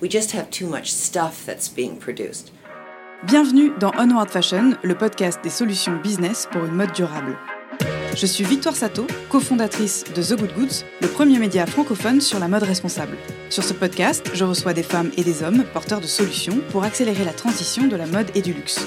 We just have too much stuff that's being produced. Bienvenue dans Onward Fashion, le podcast des solutions business pour une mode durable. Je suis Victoire Sato, cofondatrice de The Good Goods, le premier média francophone sur la mode responsable. Sur ce podcast, je reçois des femmes et des hommes porteurs de solutions pour accélérer la transition de la mode et du luxe.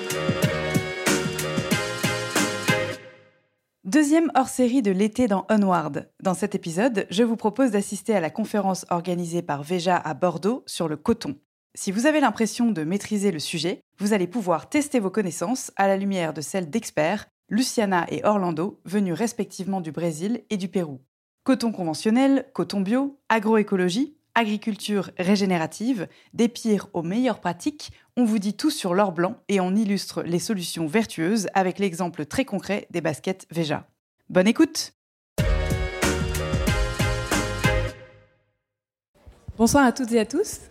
Deuxième hors-série de l'été dans Onward. Dans cet épisode, je vous propose d'assister à la conférence organisée par Veja à Bordeaux sur le coton. Si vous avez l'impression de maîtriser le sujet, vous allez pouvoir tester vos connaissances à la lumière de celles d'experts, Luciana et Orlando, venus respectivement du Brésil et du Pérou. Coton conventionnel, coton bio, agroécologie, agriculture régénérative, des pires aux meilleures pratiques, on vous dit tout sur l'or blanc et on illustre les solutions vertueuses avec l'exemple très concret des baskets Veja. Bonne écoute Bonsoir à toutes et à tous.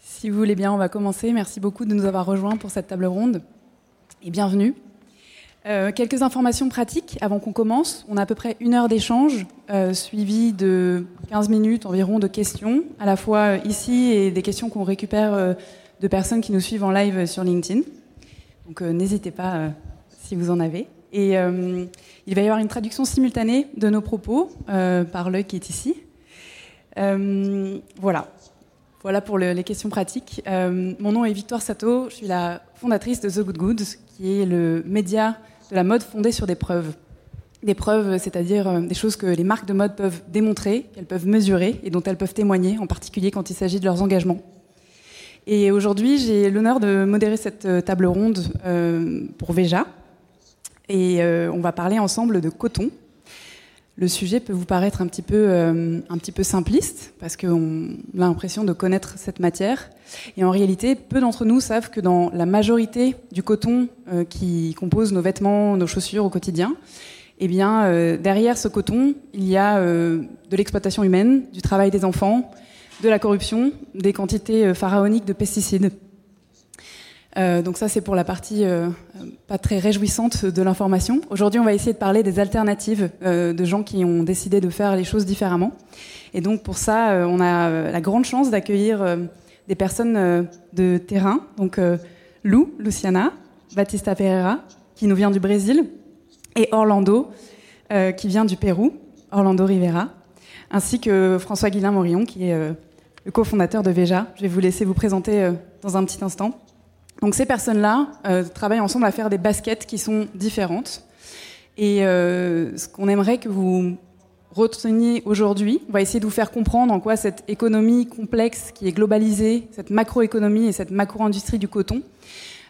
Si vous voulez bien, on va commencer. Merci beaucoup de nous avoir rejoints pour cette table ronde et bienvenue. Euh, quelques informations pratiques avant qu'on commence. On a à peu près une heure d'échange, euh, suivi de 15 minutes environ de questions, à la fois euh, ici et des questions qu'on récupère euh, de personnes qui nous suivent en live sur LinkedIn. Donc n'hésitez pas si vous en avez. Et il va y avoir une traduction simultanée de nos propos par l'œil qui est ici. voilà. Voilà pour le- les questions pratiques. mon nom est Victoire Sato, je suis la fondatrice de The Good Goods, qui est le média de la mode fondé sur des preuves. Des preuves, c'est-à-dire euh, des choses que les marques de mode peuvent démontrer, qu'elles peuvent mesurer et dont elles peuvent témoigner, en particulier quand il s'agit de leurs engagements. Et aujourd'hui, j'ai l'honneur de modérer cette euh, table ronde euh, pour Veja. Et on va parler ensemble de coton. Le sujet peut vous paraître un petit peu, euh, un simpliste, parce qu'on a l'impression de connaître cette matière. Et en réalité, peu d'entre nous savent que dans la majorité du coton euh, qui compose nos vêtements, nos chaussures au quotidien, eh bien, euh, derrière ce coton, il y a de l'exploitation humaine, du travail des enfants, de la corruption, des quantités pharaoniques de pesticides. Euh, donc ça, c'est pour la partie euh, pas très réjouissante de l'information. Aujourd'hui, on va essayer de parler des alternatives euh, de gens qui ont décidé de faire les choses différemment. Et donc pour ça, on a la grande chance d'accueillir des personnes de terrain. Donc Lou, Luciana, Batista Pereira, qui nous vient du Brésil, et Orlando, qui vient du Pérou, Orlando Rivera, ainsi que François Guillain Morillon, qui est le cofondateur de Veja. Je vais vous laisser vous présenter dans un petit instant. Donc ces personnes-là euh, travaillent ensemble à faire des baskets qui sont différentes. Et euh, ce qu'on aimerait que vous reteniez aujourd'hui, on va essayer de vous faire comprendre en quoi cette économie complexe qui est globalisée, cette macroéconomie et cette macro-industrie du coton,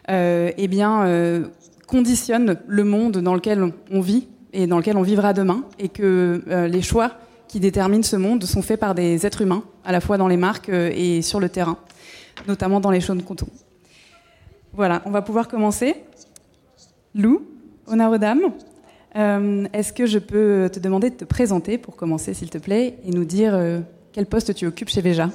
euh, eh bien, conditionne le monde dans lequel on vit et dans lequel on vivra demain, et que les choix qui déterminent ce monde sont faits par des êtres humains, à la fois dans les marques et sur le terrain, notamment dans les champs de coton. Voilà, on va pouvoir commencer. Lou, honneur aux dames. Euh, Est-ce que je peux te demander de te présenter pour commencer, s'il te plaît, et nous dire euh, quel poste tu occupes chez Veja?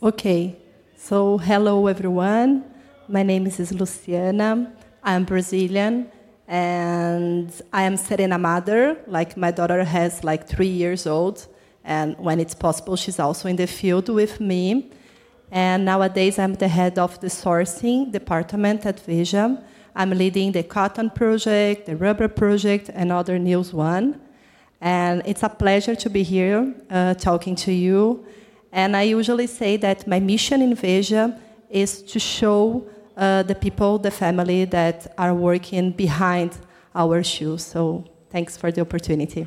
Okay, so hello everyone. My name is Luciana. I'm Brazilian and I am setting a mother. Like my daughter has like three years old, and when it's possible, she's also in the field with me. And nowadays, I'm the head of the sourcing department at Vision. I'm leading the cotton project, the rubber project, and other news one. And it's a pleasure to be here uh, talking to you. And I usually say that my mission in Veja is to show uh, the people, the family that are working behind our shoes. So thanks for the opportunity.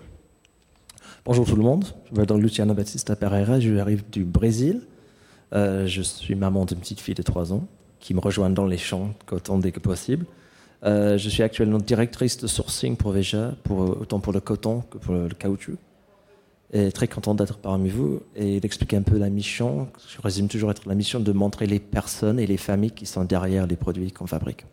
Bonjour tout le monde, je m'appelle Luciana Batista Pereira, je arrive du Brésil. Euh, je suis maman d'une petite fille de 3 ans qui me rejoint dans les champs coton dès que possible. Euh, je suis actuellement directrice de sourcing pour Veja, autant pour le coton que pour le caoutchouc. Et très content d'être parmi vous et d'expliquer un peu la mission. Je résume toujours être la mission de montrer les personnes et les familles qui sont derrière les produits qu'on fabrique.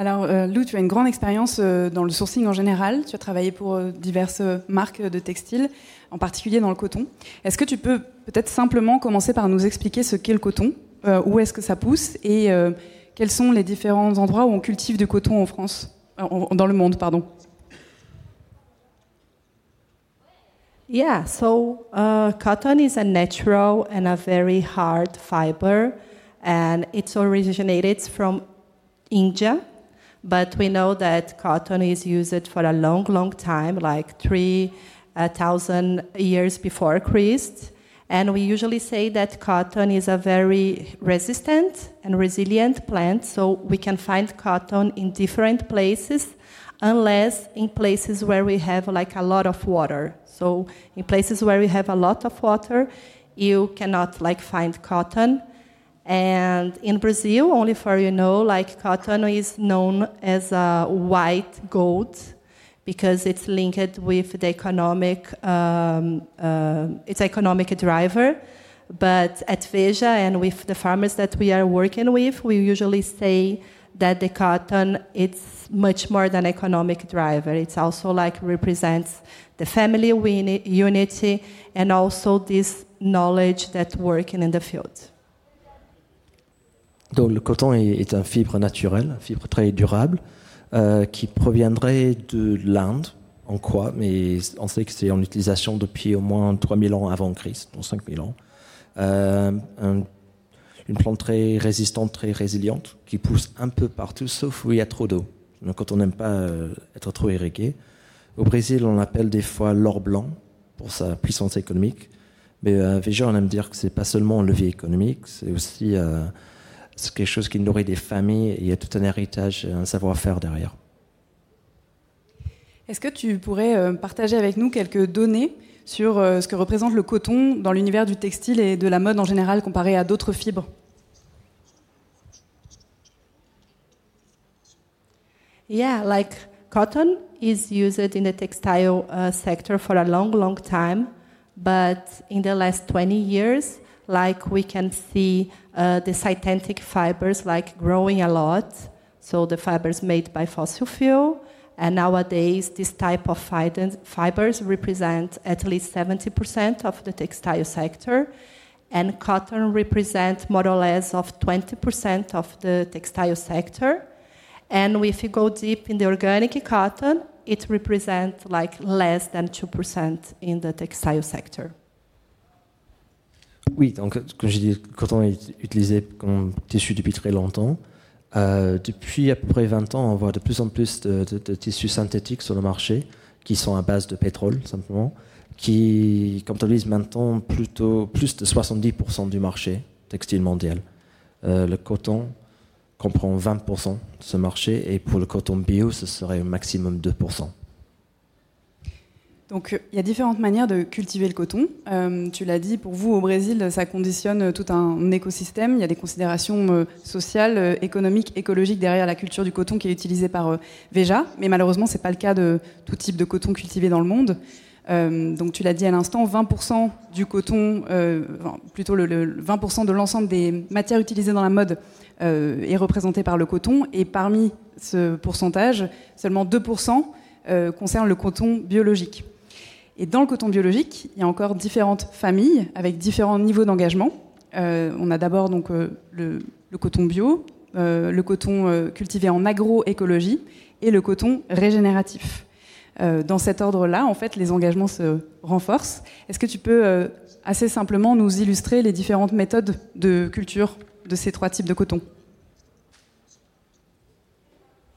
Alors, euh, Lou, tu as une grande expérience euh, dans le sourcing en général. Tu as travaillé pour euh, diverses marques de textiles, en particulier dans le coton. Est-ce que tu peux peut-être simplement commencer par nous expliquer ce qu'est le coton, où est-ce que ça pousse et quels sont les différents endroits où on cultive du coton en France, dans le monde, pardon? Yeah, so uh, cotton is a natural and a very hard fiber, and it's originated from India. But we know that cotton is used for a long, long time, like 3,000 years before Christ. And we usually say that cotton is a very resistant and resilient plant, so we can find cotton in different places, unless in places where we have like a lot of water. So in places where we have a lot of water, you cannot like find cotton. And in Brazil, only for you know, like cotton is known as a white gold because it's linked with the economic, um, uh, it's economic driver. But at Veja and with the farmers that we are working with, we usually say that the cotton it's much more than economic driver. It's also like represents the family unity and also this knowledge that working in the field. Donc le coton est, est un fibre naturel, un fibre très durable. Euh, qui proviendrait de l'Inde, en quoi, mais on sait que c'est en utilisation depuis au moins 3000 ans avant Christ, donc 5000 ans. Euh, une plante très résistante, très résiliente, qui pousse un peu partout, sauf où il y a trop d'eau. Donc quand on n'aime pas euh, être trop irrigué. Au Brésil, on l'appelle des fois l'or blanc pour sa puissance économique. Mais euh, on aime dire que c'est pas seulement un levier économique, c'est aussi c'est quelque chose qui nourrit des familles et il y a tout un héritage, un savoir-faire derrière. Est-ce que tu pourrais euh, partager avec nous quelques données sur euh, ce que représente le coton dans l'univers du textile et de la mode en général comparé à d'autres fibres? Yeah, like cotton is used in the textile uh, sector for a long, long time, but in the last 20 years, like we can see uh, the synthetic fibers like growing a lot. So the fibers made by fossil fuel. And nowadays, this type of fibers represent at least 70% of the textile sector. And cotton represents more or less of 20% of the textile sector. And if you go deep in the organic cotton, it represents like less than 2% in the textile sector. Oui, donc comme dis, le coton est utilisé comme tissu depuis très longtemps. Euh, depuis à peu près 20 ans, on voit de plus en plus de, tissus synthétiques sur le marché qui sont à base de pétrole simplement, qui comptabilisent maintenant plutôt plus de 70% du marché textile mondial. Euh, le coton comprend 20% de ce marché et pour le coton bio, ce serait au maximum 2%. Donc il y a différentes manières de cultiver le coton. Euh, tu l'as dit, pour vous au Brésil, ça conditionne tout un écosystème. Il y a des considérations euh, sociales, euh, économiques, écologiques derrière la culture du coton qui est utilisée par Veja. Mais malheureusement, ce n'est pas le cas de tout type de coton cultivé dans le monde. donc tu l'as dit à l'instant, 20% du coton, plutôt le, 20% de l'ensemble des matières utilisées dans la mode est représenté par le coton. Et parmi ce pourcentage, seulement 2% concerne le coton biologique. Et dans le coton biologique, il y a encore différentes familles avec différents niveaux d'engagement. Euh, on a d'abord donc euh, le, coton bio, euh, le coton cultivé en agroécologie et le coton régénératif. dans cet ordre-là, en fait, les engagements se renforcent. Est-ce que tu peux assez simplement nous illustrer les différentes méthodes de culture de ces trois types de coton?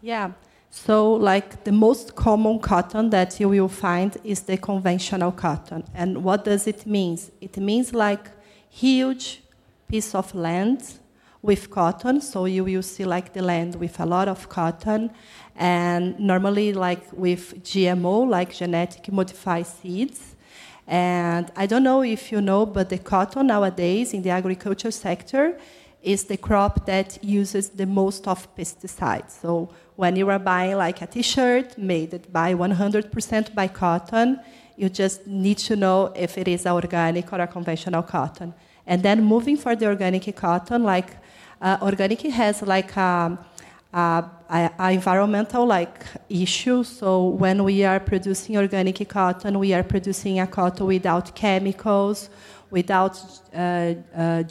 Yeah. So, like the most common cotton that you will find is the conventional cotton. And what does it mean? It means like huge piece of land with cotton. So you will see like the land with a lot of cotton, and normally like with GMO, like genetic modified seeds. And I don't know if you know, but the cotton nowadays in the agriculture sector is the crop that uses the most of pesticides. So when you are buying like a t-shirt made by 100% by cotton, you just need to know if it is organic or a conventional cotton. And then moving for the organic cotton, like uh, organic has like a, a, a, environmental like issue. So when we are producing organic cotton, we are producing a cotton without chemicals, without uh, uh,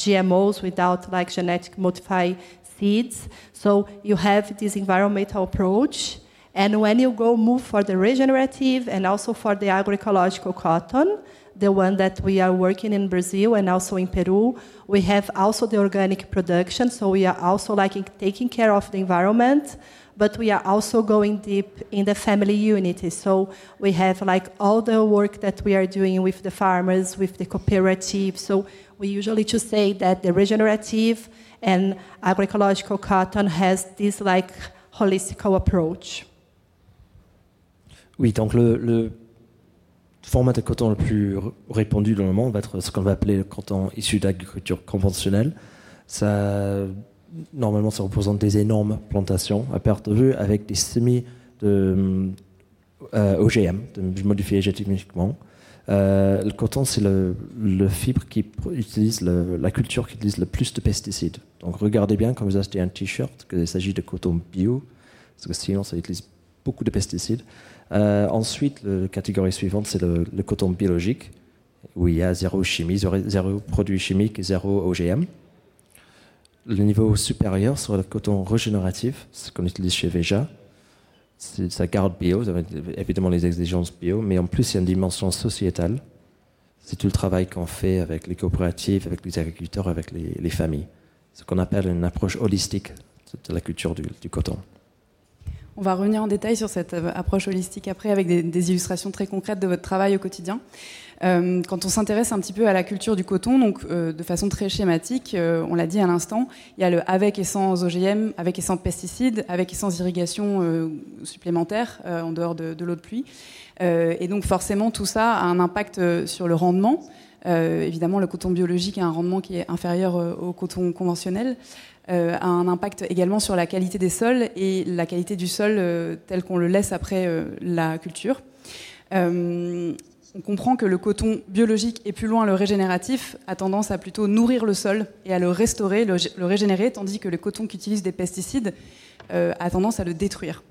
GMOs, without like genetic modified seeds. So you have this environmental approach. And when you go move for the regenerative and also for the agroecological cotton, the one that we are working in Brazil and also in Peru. We have also the organic production, so we are also like taking care of the environment, but we are also going deep in the family unity. So we have like all the work that we are doing with the farmers, with the cooperative. So we usually to say that the regenerative and agroecological cotton has this like holistical approach. Oui, donc le, le format de coton le plus répandu dans le monde va être ce qu'on va appeler le coton issu d'agriculture conventionnelle. Ça, normalement, ça représente des énormes plantations à perte de vue avec des semis de euh, OGM, de modifiés génétiquement. Euh, le coton, c'est le, fibre qui utilise la culture qui utilise le plus de pesticides. Donc regardez bien quand vous achetez un t-shirt qu'il s'agit de coton bio, parce que sinon ça utilise beaucoup de pesticides. Euh, ensuite, la catégorie suivante, c'est le, coton biologique, où il y a zéro chimie, zéro, produit chimique et zéro OGM. Le niveau supérieur sur le coton régénératif, ce qu'on utilise chez Veja. Ça garde bio, évidemment les exigences bio, mais en plus il y a une dimension sociétale. C'est tout le travail qu'on fait avec les coopératives, avec les agriculteurs, avec les, familles. Ce qu'on appelle une approche holistique de la culture du coton. On va revenir en détail sur cette euh, approche holistique après avec des, illustrations très concrètes de votre travail au quotidien. Euh, quand on s'intéresse un petit peu à la culture du coton, donc euh, de façon très schématique, on l'a dit à l'instant, il y a le avec et sans OGM, avec et sans pesticides, avec et sans irrigation supplémentaire en dehors de, l'eau de pluie. et donc forcément tout ça a un impact sur le rendement. évidemment, le coton biologique a un rendement qui est inférieur au coton conventionnel. Euh, a un impact également sur la qualité des sols et la qualité du sol euh, tel qu'on le laisse après euh, la culture. On comprend que le coton biologique et plus loin le régénératif a tendance à plutôt nourrir le sol et à le restaurer, le, régénérer, tandis que le coton qui utilise des pesticides a tendance à le détruire.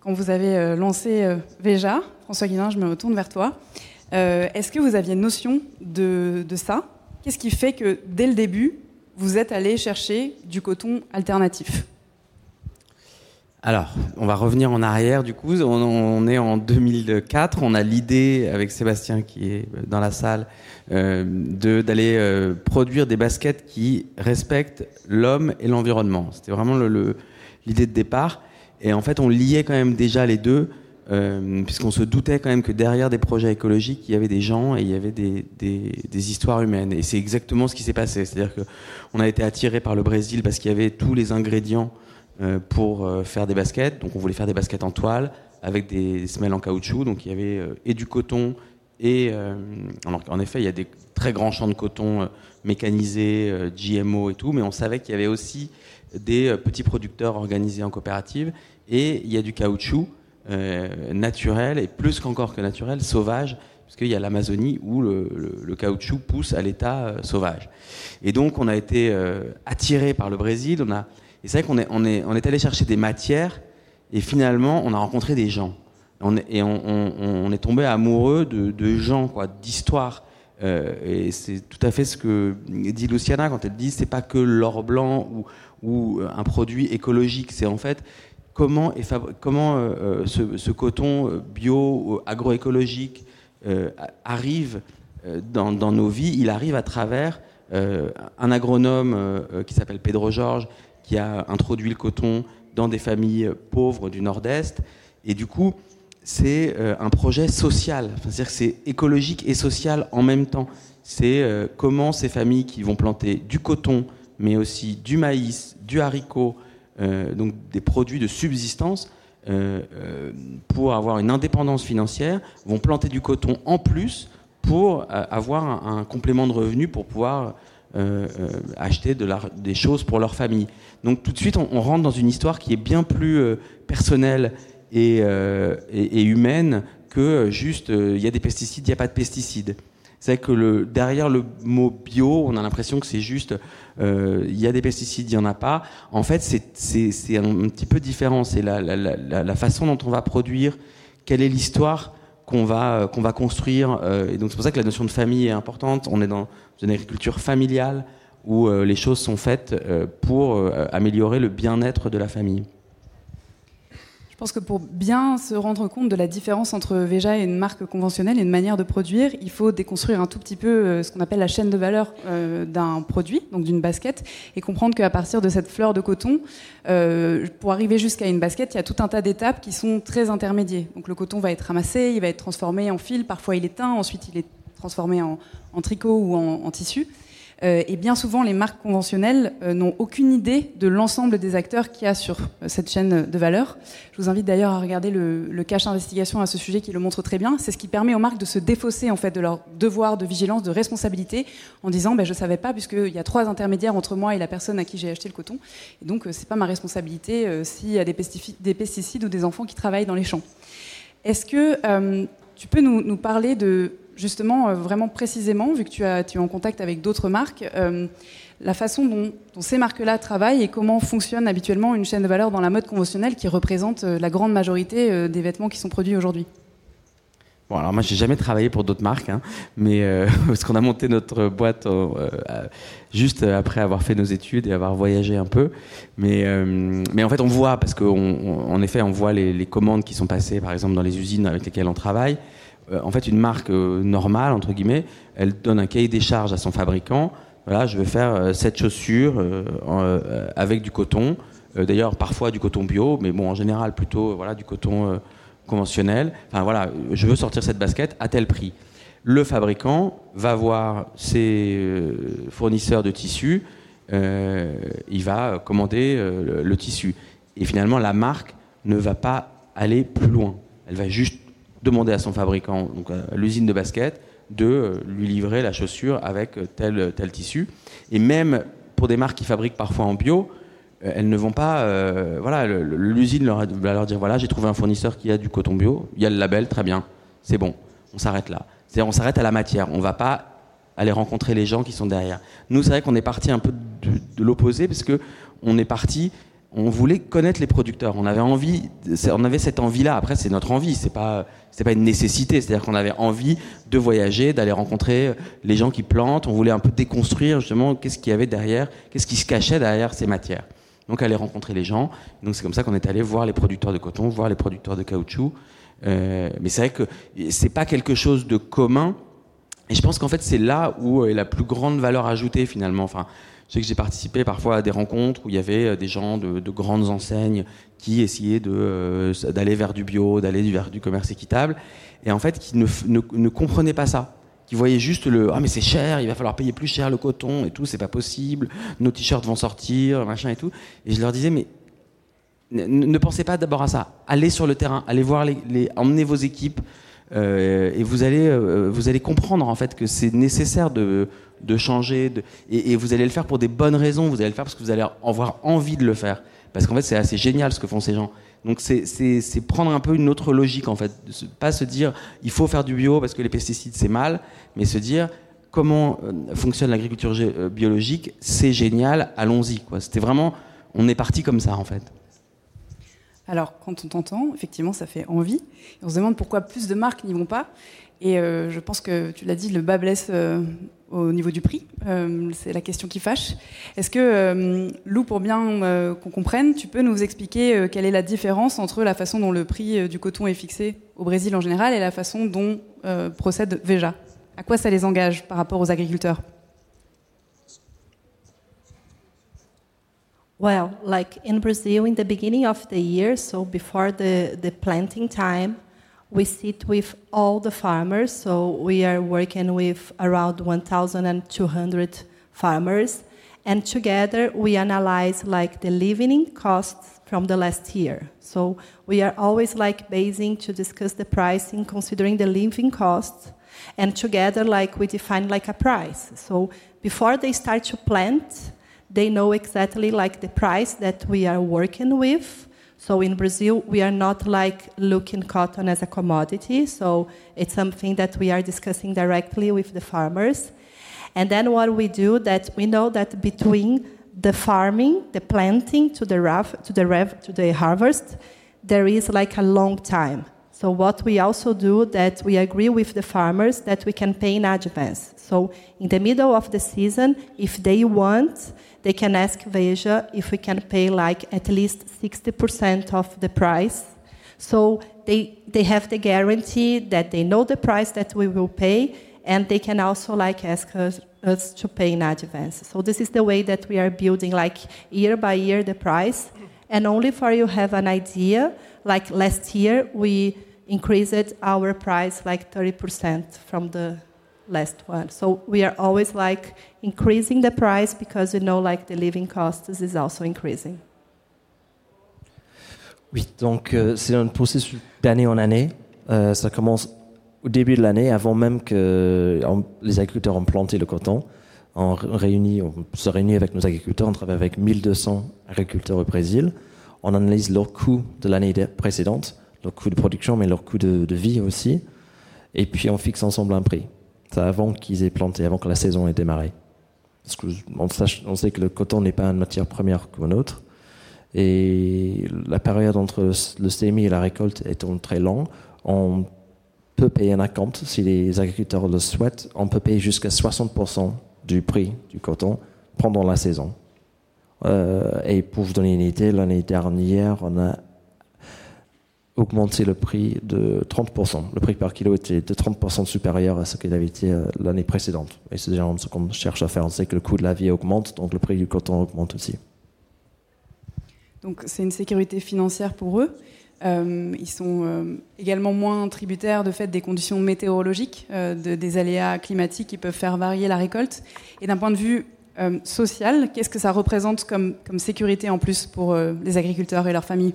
Quand vous avez lancé Veja, François Guilin, je me retourne vers toi. Est-ce que vous aviez notion de ça? Qu'est-ce qui fait que dès le début, vous êtes allé chercher du coton alternatif? Alors, on va revenir en arrière du coup. On, est en 2004. On a l'idée avec Sébastien qui est dans la salle euh, d'aller euh, produire des baskets qui respectent l'homme et l'environnement. C'était vraiment l'idée de départ. Et en fait, on liait quand même déjà les deux euh, puisqu'on se doutait quand même que derrière des projets écologiques, il y avait des gens et il y avait des, des, histoires humaines. Et c'est exactement ce qui s'est passé. C'est-à-dire qu'on a été attiré par le Brésil parce qu'il y avait tous les ingrédients pour euh, faire des baskets. Donc on voulait faire des baskets en toile avec des, semelles en caoutchouc. Donc il y avait et du coton et en effet il y a des très grands champs de coton mécanisés, GMO et tout, mais on savait qu'il y avait aussi des petits producteurs organisés en coopérative et il y a du caoutchouc euh, naturel et plus qu'encore que naturel, sauvage, puisqu'il y a l'Amazonie où le, caoutchouc pousse à l'état euh, sauvage. Et donc on a été euh, attiré par le Brésil. On a, et c'est vrai qu'on est, allé chercher des matières et finalement on a rencontré des gens. On est, et on, est tombé amoureux de, gens, d'histoires. et c'est tout à fait ce que dit Luciana quand elle dit c'est pas que l'or blanc ou, ou un produit écologique, c'est en fait comment, euh, euh, ce, coton euh, bio, agroécologique arrive dans, nos vies. Il arrive à travers un agronome qui s'appelle Pedro Georges, qui a introduit le coton dans des familles pauvres du Nord-Est. Et du coup, c'est un projet social. C'est-à-dire que c'est écologique et social en même temps. C'est comment ces familles qui vont planter du coton, mais aussi du maïs, du haricot, donc des produits de subsistance, pour avoir une indépendance financière, vont planter du coton en plus pour euh, avoir un, complément de revenu pour pouvoir euh, euh, acheter des choses pour leur famille. Donc tout de suite, on, rentre dans une histoire qui est bien plus personnelle et, humaine que juste il y a des pesticides, il n'y a pas de pesticides. C'est que derrière le mot bio, on a l'impression que c'est juste il y a des pesticides, il n'y en a pas. En fait, c'est un, petit peu différent. C'est la, façon dont on va produire, quelle est l'histoire qu'on va, euh, qu'on va construire. Euh, et donc c'est pour ça que la notion de famille est importante. On est dans une agriculture familiale où euh, les choses sont faites pour améliorer le bien-être de la famille. Je pense que pour bien se rendre compte de la différence entre Veja et une marque conventionnelle et une manière de produire, il faut déconstruire un tout petit peu euh, ce qu'on appelle la chaîne de valeur euh, d'un produit, donc d'une basket, et comprendre qu'à partir de cette fleur de coton, euh, pour arriver jusqu'à une basket, il y a tout un tas d'étapes qui sont très intermédiaires. Donc le coton va être ramassé, il va être transformé en fil, parfois il est teint, ensuite il est transformé en, tricot ou en tissu. Euh, et bien souvent, les marques conventionnelles euh, n'ont aucune idée de l'ensemble des acteurs qu'il y a sur euh, cette chaîne de valeur. Je vous invite d'ailleurs à regarder le, cache investigation à ce sujet qui le montre très bien. C'est ce qui permet aux marques de se défausser en fait de leur devoir de vigilance, de responsabilité, en disant ben, je savais pas puisqu'il y a trois intermédiaires entre moi et la personne à qui j'ai acheté le coton, et donc c'est pas ma responsabilité s'il y a des pesticides, des pesticides, ou des enfants qui travaillent dans les champs. Est-ce que tu peux nous parler de justement, euh, vraiment précisément, vu que tu, as, es en contact avec d'autres marques, euh, la façon dont, ces marques-là travaillent et comment fonctionne habituellement une chaîne de valeur dans la mode conventionnelle qui représente euh, la grande majorité des vêtements qui sont produits aujourd'hui. Bon, alors moi, j'ai jamais travaillé pour d'autres marques, hein, mais parce qu'on a monté notre boîte juste après avoir fait nos études et avoir voyagé un peu. Mais, en fait, on voit, parce qu'en effet, on voit les, commandes qui sont passées, par exemple, dans les usines avec lesquelles on travaille. Euh, en fait, une marque euh, normale, entre guillemets, elle donne un cahier des charges à son fabricant. Voilà, je vais faire euh, cette chaussure avec du coton. D'ailleurs, parfois du coton bio, mais bon, en général, plutôt du coton conventionnel. Enfin voilà, je veux sortir cette basket à tel prix. Le fabricant va voir ses fournisseurs de tissus, il va commander le, tissu. Et finalement, la marque ne va pas aller plus loin. Elle va juste demander à son fabricant, donc à l'usine de basket, de euh, lui livrer la chaussure avec euh, tel, tel tissu. Et même pour des marques qui fabriquent parfois en bio, euh, elles ne vont pas. voilà, l'usine leur va leur dire voilà, j'ai trouvé un fournisseur qui a du coton bio, il y a le label, très bien, c'est bon, on s'arrête là. C'est-à-dire, on s'arrête à la matière, on ne va pas aller rencontrer les gens qui sont derrière. Nous, c'est vrai qu'on est parti un peu de, de l'opposé, parce que on est parti on voulait connaître les producteurs. On avait envie, on avait cette envie-là. Après, c'est notre envie, c'est pas, c'est pas une nécessité. C'est-à-dire qu'on avait envie de voyager, d'aller rencontrer les gens qui plantent. On voulait un peu déconstruire justement qu'est-ce qu'il y avait derrière, qu'est-ce qui se cachait derrière ces matières. Donc aller rencontrer les gens. Donc c'est comme ça qu'on est allé voir les producteurs de coton, voir les producteurs de caoutchouc. Euh, mais c'est vrai que c'est pas quelque chose de commun. Et je pense qu'en fait c'est là où est la plus grande valeur ajoutée finalement. Enfin, je sais que j'ai participé parfois à des rencontres où il y avait euh, des gens de, grandes enseignes qui essayaient euh, d'aller vers du bio, d'aller vers du commerce équitable, et en fait qui ne, comprenaient pas ça. Qui voyaient juste le ah mais c'est cher, il va falloir payer plus cher le coton et tout, c'est pas possible, nos t-shirts vont sortir, machin et tout. Et je leur disais mais ne, pensez pas d'abord à ça, allez sur le terrain, allez voir emmenez vos équipes euh, et vous allez vous allez comprendre en fait que c'est nécessaire de de changer, et, vous allez le faire pour des bonnes raisons, vous allez le faire parce que vous allez avoir envie de le faire. Parce qu'en fait, c'est assez génial ce que font ces gens. Donc c'est prendre un peu une autre logique, en fait. Pas se dire, il faut faire du bio parce que les pesticides, c'est mal, mais se dire, comment euh, fonctionne l'agriculture euh, biologique, c'est génial, allons-y. C'était vraiment, on est parti comme ça, en fait. Alors, quand on t'entend, effectivement, ça fait envie. on se demande pourquoi plus de marques n'y vont pas. Et euh, je pense que tu l'as dit, le bas blesse au niveau du prix euh, C'est la question qui fâche. Est-ce que, euh, Lou, pour bien euh, qu'on comprenne, tu peux nous expliquer quelle est la différence entre la façon dont le prix du coton est fixé au Brésil en général et la façon dont procède Veja? À quoi ça les engage par rapport aux agriculteurs? Well, like in Brazil, in the beginning of the year, so before the, the planting time, we sit with all the farmers. So we are working with around 1,200 farmers. And together we analyze like the living costs from the last year. So we are always like basing to discuss the pricing considering the living costs. And together like we define like a price. So before they start to plant, they know exactly like the price that we are working with. So in Brazil, we are not like looking cotton as a commodity. So it's something that we are discussing directly with the farmers. And then what we do that we know that between the farming, the planting to the raf, to the rev, to the harvest, there is like a long time. So what we also do that we agree with the farmers that we can pay in advance. So in the middle of the season, if they want, they can ask Veja if we can pay like at least 60% of the price. So they, they have the guarantee that they know the price that we will pay, and they can also like ask us, us to pay in advance. So this is the way that we are building like year by year the price. And only for you have an idea, like last year we increased our price like 30% from the last one. So we are always like increasing the price because we know like the living costs is also increasing. Oui, donc euh, c'est un processus d'année en année. Euh, ça commence au début de l'année, avant même que en, les agriculteurs ont planté le coton. On, réunit, on se réunit avec nos agriculteurs, on travaille avec 1200 agriculteurs au Brésil. On analyse leur coût de l'année précédente, leur coût de production, mais leur coût de, vie aussi. Et puis on fixe ensemble un prix. C'est avant qu'ils aient planté, avant que la saison ait démarré. Parce que on, sait que le coton n'est pas une matière première comme une autre. Et la période entre le sémi et la récolte étant très longue, on peut payer un acompte si les agriculteurs le souhaitent. On peut payer jusqu'à 60% du prix du coton pendant la saison. Euh, et pour vous donner une idée, l'année dernière, on a augmenté le prix de 30%. Le prix par kilo était de 30% supérieur à ce qu'il avait été euh, l'année précédente. Et c'est déjà ce qu'on cherche à faire. On sait que le coût de la vie augmente, donc le prix du coton augmente aussi. Donc c'est une sécurité financière pour eux. Euh, ils sont euh, également moins tributaires de fait des conditions météorologiques, de, des aléas climatiques qui peuvent faire varier la récolte. Et d'un point de vue social, qu'est-ce que ça représente comme, sécurité en plus pour les agriculteurs et leurs familles?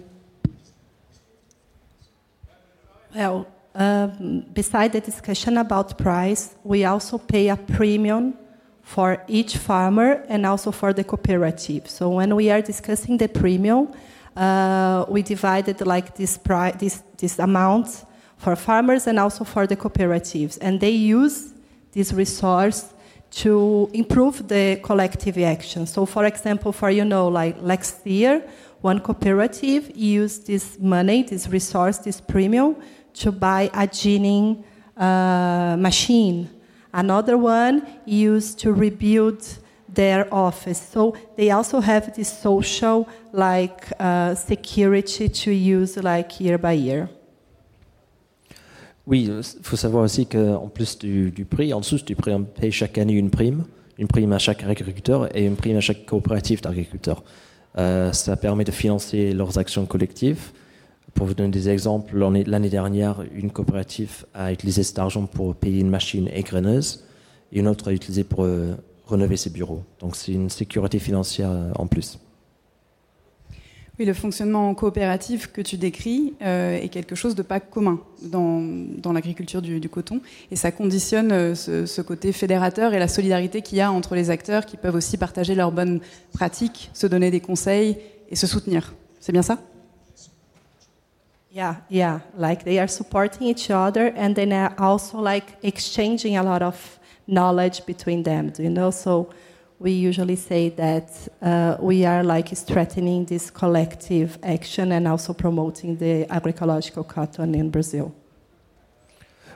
Well, um, beside the discussion about price, we also pay a premium for each farmer and also for the cooperative. So when we are discussing the premium, uh, we divided like this, this, this amount for farmers and also for the cooperatives. And they use this resource to improve the collective action. So for example, for you know, like last year, one cooperative used this money, this resource, this premium to buy a ginning uh, machine. Another one used to rebuild their office. So they also have this social like uh, security to use like year by year. Oui, il faut savoir aussi qu'en plus du, du, prix, en dessous du prix, on paye chaque année une prime, une prime à chaque agriculteur et une prime à chaque coopérative d'agriculteurs. Euh, ça permet de financer leurs actions collectives. Pour vous donner des exemples, l'année dernière, une coopérative a utilisé cet argent pour payer une machine égreneuse et une autre a utilisé pour euh, rénover ses bureaux. Donc c'est une sécurité financière euh, en plus. Oui, le fonctionnement en coopérative que tu décris euh, est quelque chose de pas commun dans, l'agriculture du, coton. Et ça conditionne euh, ce, côté fédérateur et la solidarité qu'il y a entre les acteurs qui peuvent aussi partager leurs bonnes pratiques, se donner des conseils et se soutenir. C'est bien ça? Yeah, yeah. Like they are supporting each other and then are also like exchanging a lot of knowledge between them, you know? So we usually say that uh, we are like strengthening this collective action and also promoting the agroecological cotton in Brazil.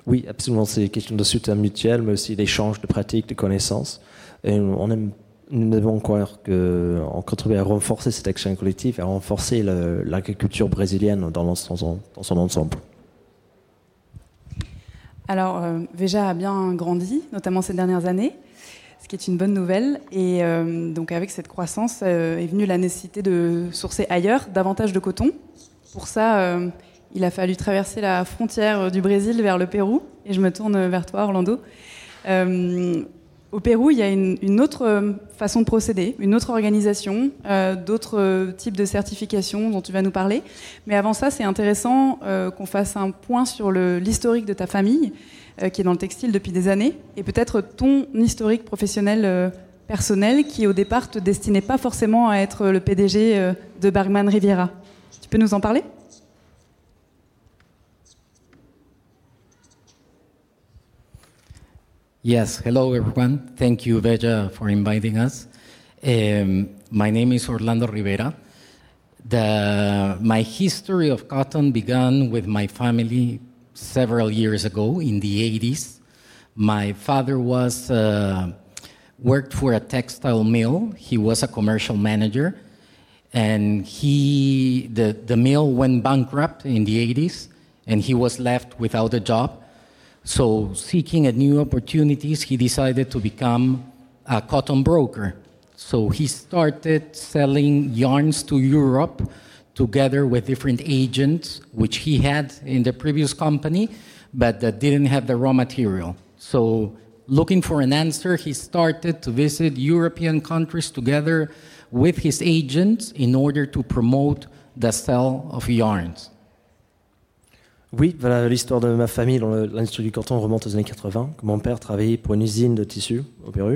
Oui, absolument. C'est question de soutien mutuel, mais aussi d'échange de pratiques, de connaissances. Et on aime, nous devons croire qu'on contribue à renforcer cette action collective, à renforcer l'agriculture brésilienne dans son, ensemble. Alors, euh, Veja a bien grandi, notamment ces dernières années. ce qui est une bonne nouvelle. Et euh, donc avec cette croissance euh, est venue la nécessité de sourcer ailleurs davantage de coton. Pour ça, euh, il a fallu traverser la frontière du Brésil vers le Pérou. Et je me tourne vers toi, Orlando. Euh, au Pérou, il y a une, autre façon de procéder, une autre organisation, euh, d'autres types de certifications dont tu vas nous parler. Mais avant ça, c'est intéressant euh, qu'on fasse un point sur l'historique de ta famille, euh, qui est dans le textile depuis des années, et peut-être ton historique professionnel euh, personnel, qui au départ te destinait pas forcément à être le PDG euh, de Bergman Riviera. Tu peux nous en parler? Yes, hello everyone. Thank you, Veja, for inviting us. Um, my name is Orlando Rivera. The, my history of cotton began with my family several years ago in the 80s. My father was uh, worked for a textile mill. He was a commercial manager, and he the, the mill went bankrupt in the 80s, and he was left without a job. So, seeking a new opportunities, he decided to become a cotton broker. So, he started selling yarns to Europe together with different agents, which he had in the previous company, but that didn't have the raw material. So, looking for an answer, he started to visit European countries together with his agents in order to promote the sale of yarns. Oui, voilà l'histoire de ma famille dans l'industrie du coton remonte aux années 80. Mon père travaillait pour une usine de tissus au Pérou,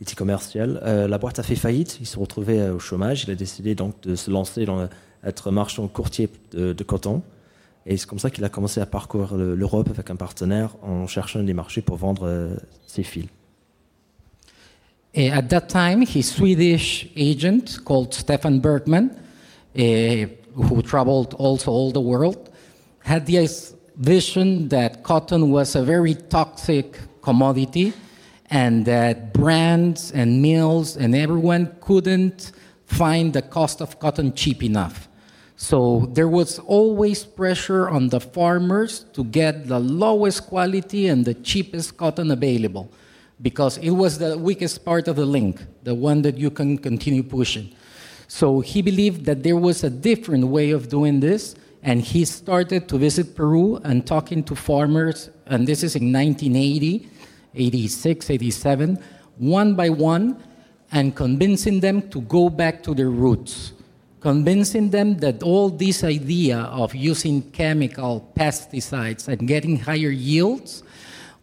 il était commercial. Euh, la boîte a fait faillite, il s'est retrouvé euh, au chômage. Il a décidé donc de se lancer dans être marchand courtier de, coton. Et c'est comme ça qu'il a commencé à parcourir l'Europe avec un partenaire en cherchant des marchés pour vendre euh, ses fils. Uh, at that time, his Swedish agent called Stefan Bergman, uh, who traveled also all the world, had this vision that cotton was a very toxic commodity and that brands and mills and everyone couldn't find the cost of cotton cheap enough. So there was always pressure on the farmers to get the lowest quality and the cheapest cotton available because it was the weakest part of the link, the one that you can continue pushing. So he believed that there was a different way of doing this, and he started to visit Peru and talking to farmers, and this is in 1980, 86, 87, one by one, and convincing them to go back to their roots, convincing them that all this idea of using chemical pesticides and getting higher yields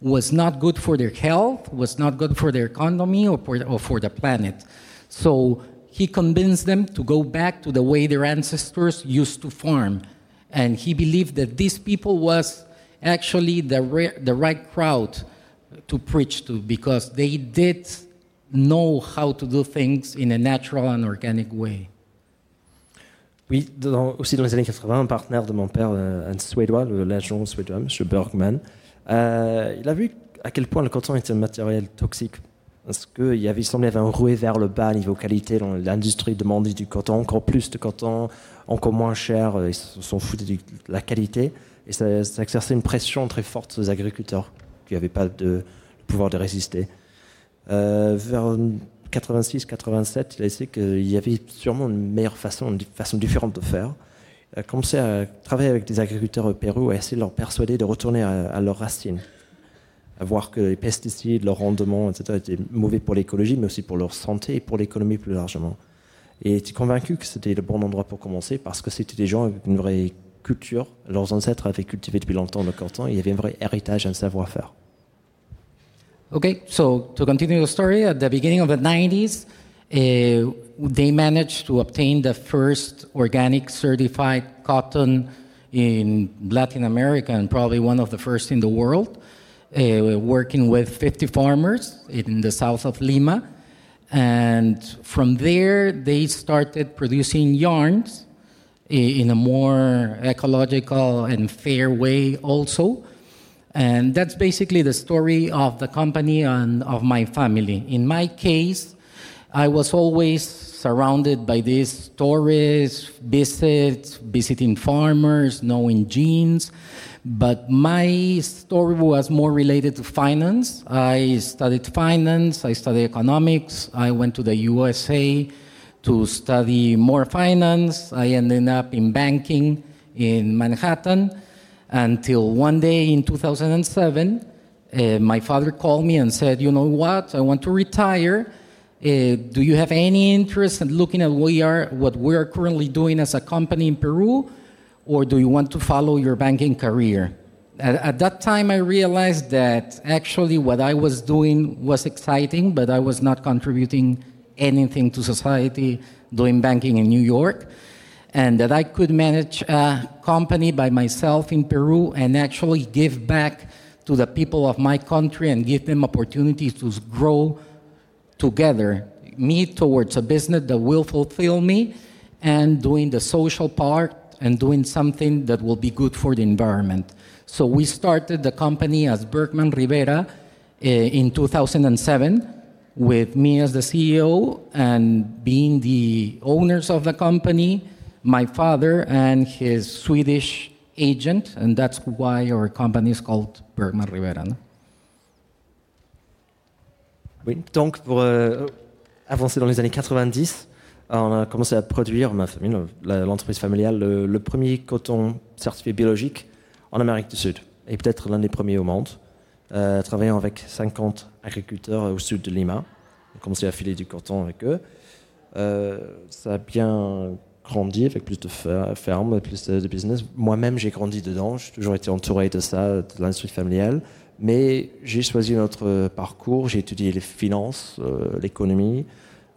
was not good for their health, was not good for their economy or for, or for the planet. So he convinced them to go back to the way their ancestors used to farm. And he believed that these people was actually the, re- the right crowd to preach to because they did know how to do things in a natural and organic way. Oui, dans, aussi dans les années 80, un partenaire de mon père, euh, un Suédois, l'agent suédois, M. Bergman, euh, il a vu à quel point le coton était un matériel toxique. Parce qu'il avait, semblait y avoir un roué vers le bas niveau qualité. L'industrie demandait du coton, encore plus de coton, encore moins cher. Ils s'en foutaient de la qualité. Et ça, ça, exerçait une pression très forte sur les agriculteurs qui n'avaient pas de, pouvoir de résister. Euh, vers 86-87, il a essayé qu'il y avait sûrement une meilleure façon, une façon différente de faire. Il a commencé à travailler avec des agriculteurs au Pérou et essayer de leur persuader de retourner à, à leurs racines. À voir que les pesticides, leur rendement, etc., étaient mauvais pour l'écologie, mais aussi pour leur santé et pour l'économie plus largement. Et il était convaincu que c'était le bon endroit pour commencer parce que c'était des gens avec une vraie culture? Leurs ancêtres avaient cultivé depuis longtemps le coton et il y avait un vrai héritage, un savoir-faire. Okay, so to continue the story, at the beginning of the 90s, uh, they managed to obtain the first organic certified cotton in Latin America and probably one of the first in the world, uh, working with 50 farmers in the south of Lima. And from there, they started producing yarns in a more ecological and fair way also. And that's basically the story of the company and of my family. In my case, I was always surrounded by these stories, visits, visiting farmers, knowing genes. But my story was more related to finance. I studied finance, I studied economics, I went to the USA to study more finance. I ended up in banking in Manhattan until one day in 2007, uh, my father called me and said, You know what? I want to retire uh, do you have any interest in looking at we are, what we are currently doing as a company in Peru, or do you want to follow your banking career? At, at, that time, I realized that actually what I was doing was exciting, but I was not contributing anything to society doing banking in New York, and that I could manage a company by myself in Peru and actually give back to the people of my country and give them opportunities to grow together, me towards a business that will fulfill me and doing the social part and doing something that will be good for the environment. So we started the company as Berkman Rivera uh, in 2007 with me as the CEO and being the owners of the company, my father and his Swedish agent, and that's why our company is called Bergman Rivera. No? Oui, donc pour euh, avancer dans les années 90, on a commencé à produire, ma famille, l'entreprise familiale, le, premier coton certifié biologique en Amérique du Sud, et peut-être l'un des premiers au monde, euh, travaillant avec 50 agriculteurs au sud de Lima. On a commencé à filer du coton avec eux. Euh, ça a bien grandi avec plus de fermes, plus de business. Moi-même, j'ai grandi dedans. J'ai toujours été entouré de ça, de l'industrie familiale. Mais j'ai choisi notre parcours, j'ai étudié les finances, euh, l'économie.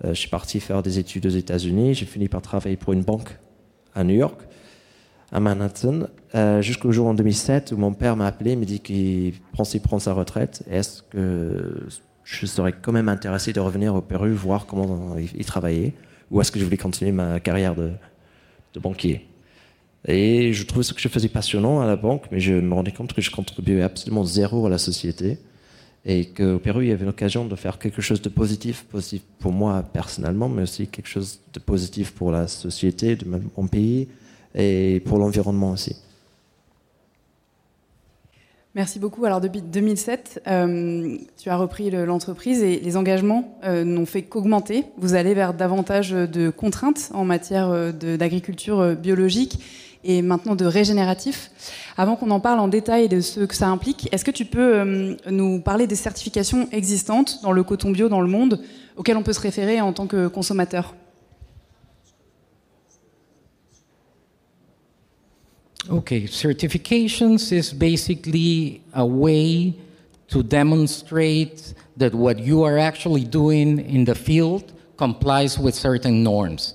Euh, je suis parti faire des études aux États-Unis. J'ai fini par travailler pour une banque à New York, à Manhattan, euh, jusqu'au jour en 2007 où mon père m'a appelé, me dit qu'il pensait prendre sa retraite. Est-ce que je serais quand même intéressé de revenir au Pérou, voir comment il, travaillait, ou est-ce que je voulais continuer ma carrière de banquier? Et je trouvais ce que je faisais passionnant à la banque, mais je me rendais compte que je contribuais absolument zéro à la société. Et qu'au Pérou, il y avait l'occasion de faire quelque chose de positif, pour moi personnellement, mais aussi quelque chose de positif pour la société de mon pays et pour l'environnement aussi. Merci beaucoup. Alors depuis 2007, euh, tu as repris l'entreprise et les engagements euh, n'ont fait qu'augmenter. Vous allez vers davantage de contraintes en matière euh, d'agriculture biologique et maintenant de régénératif. Avant qu'on en parle en détail de ce que ça implique, est-ce que tu peux euh, nous parler des certifications existantes dans le coton bio dans le monde auxquelles on peut se référer en tant que consommateur? Okay, certifications is basically a way to demonstrate that what you are actually doing in the field complies with certain norms.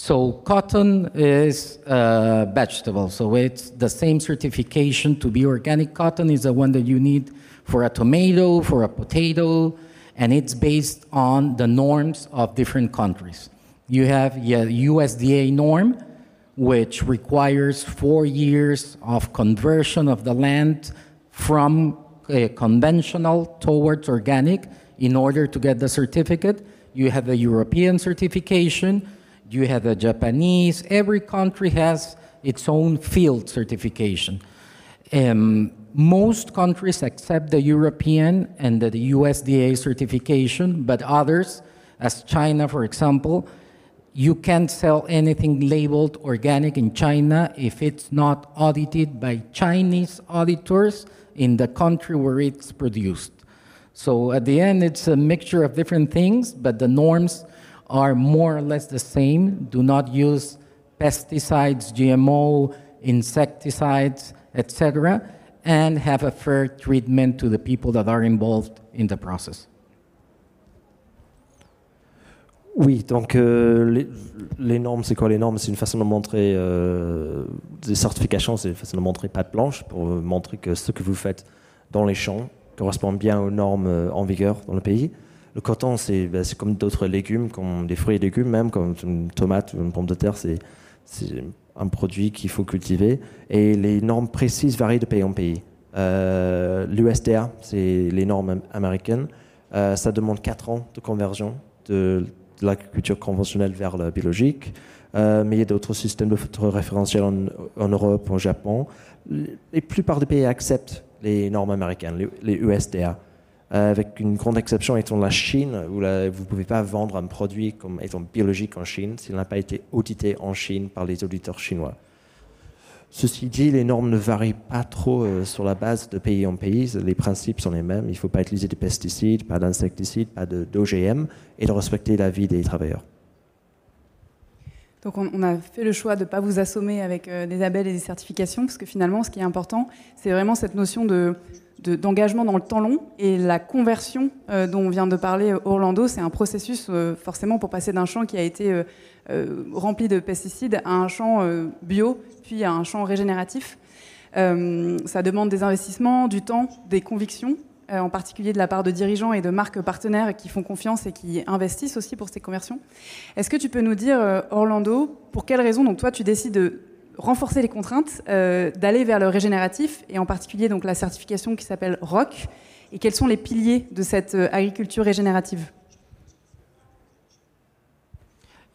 So cotton is a vegetable, so it's the same certification to be organic cotton is the one that you need for a tomato, for a potato, and it's based on the norms of different countries. You have a USDA norm, which requires four years of conversion of the land from uh, conventional towards organic in order to get the certificate. You have the European certification, you have the Japanese, every country has its own field certification. Um, most countries accept the European and the USDA certification, but others, as China, for example, you can't sell anything labeled organic in China if it's not audited by Chinese auditors in the country where it's produced. So at the end, it's a mixture of different things, but the norms are more or less the same. Do not use pesticides, GMO, insecticides, etc., and have a fair treatment to the people that are involved in the process. Oui, donc euh, les, les, normes, c'est quoi les normes? C'est une façon de montrer, euh, des certifications, c'est une façon de montrer patte blanche pour montrer que ce que vous faites dans les champs correspond bien aux normes euh, en vigueur dans le pays. Le coton, ben, c'est comme d'autres légumes, comme des fruits et légumes même, comme une tomate une pomme de terre, c'est un produit qu'il faut cultiver. Et les normes précises varient de pays en pays. Euh, L'USDA, c'est les normes américaines. Euh, ça demande 4 ans de conversion de l'agriculture conventionnelle vers la biologique. Euh, mais il y a d'autres systèmes de référentiels en, Europe, au Japon. La plupart des pays acceptent les normes américaines, les, USDA. Euh, avec une grande exception étant la Chine, où vous ne pouvez pas vendre un produit comme étant biologique en Chine s'il n'a pas été audité en Chine par les auditeurs chinois. Ceci dit, les normes ne varient pas trop euh, sur la base de pays en pays. Les principes sont les mêmes. Il ne faut pas utiliser de pesticides, pas d'insecticides, pas d'OGM et de respecter la vie des travailleurs. Donc on, a fait le choix de ne pas vous assommer avec euh, des labels et des certifications, parce que finalement, ce qui est important, c'est vraiment cette notion de, d'engagement dans le temps long et la conversion euh, dont on vient de parler Orlando, c'est un processus forcément pour passer d'un champ qui a été rempli de pesticides à un champ bio puis à un champ régénératif. Euh, ça demande des investissements, du temps, des convictions, euh, en particulier de la part de dirigeants et de marques partenaires qui font confiance et qui investissent aussi pour ces conversions. Est-ce que tu peux nous dire, euh, Orlando, pour quelles raisons donc toi tu décides de renforcer les contraintes, d'aller vers le régénératif et en particulier donc la certification qui s'appelle ROC et quels sont les piliers de cette agriculture régénérative?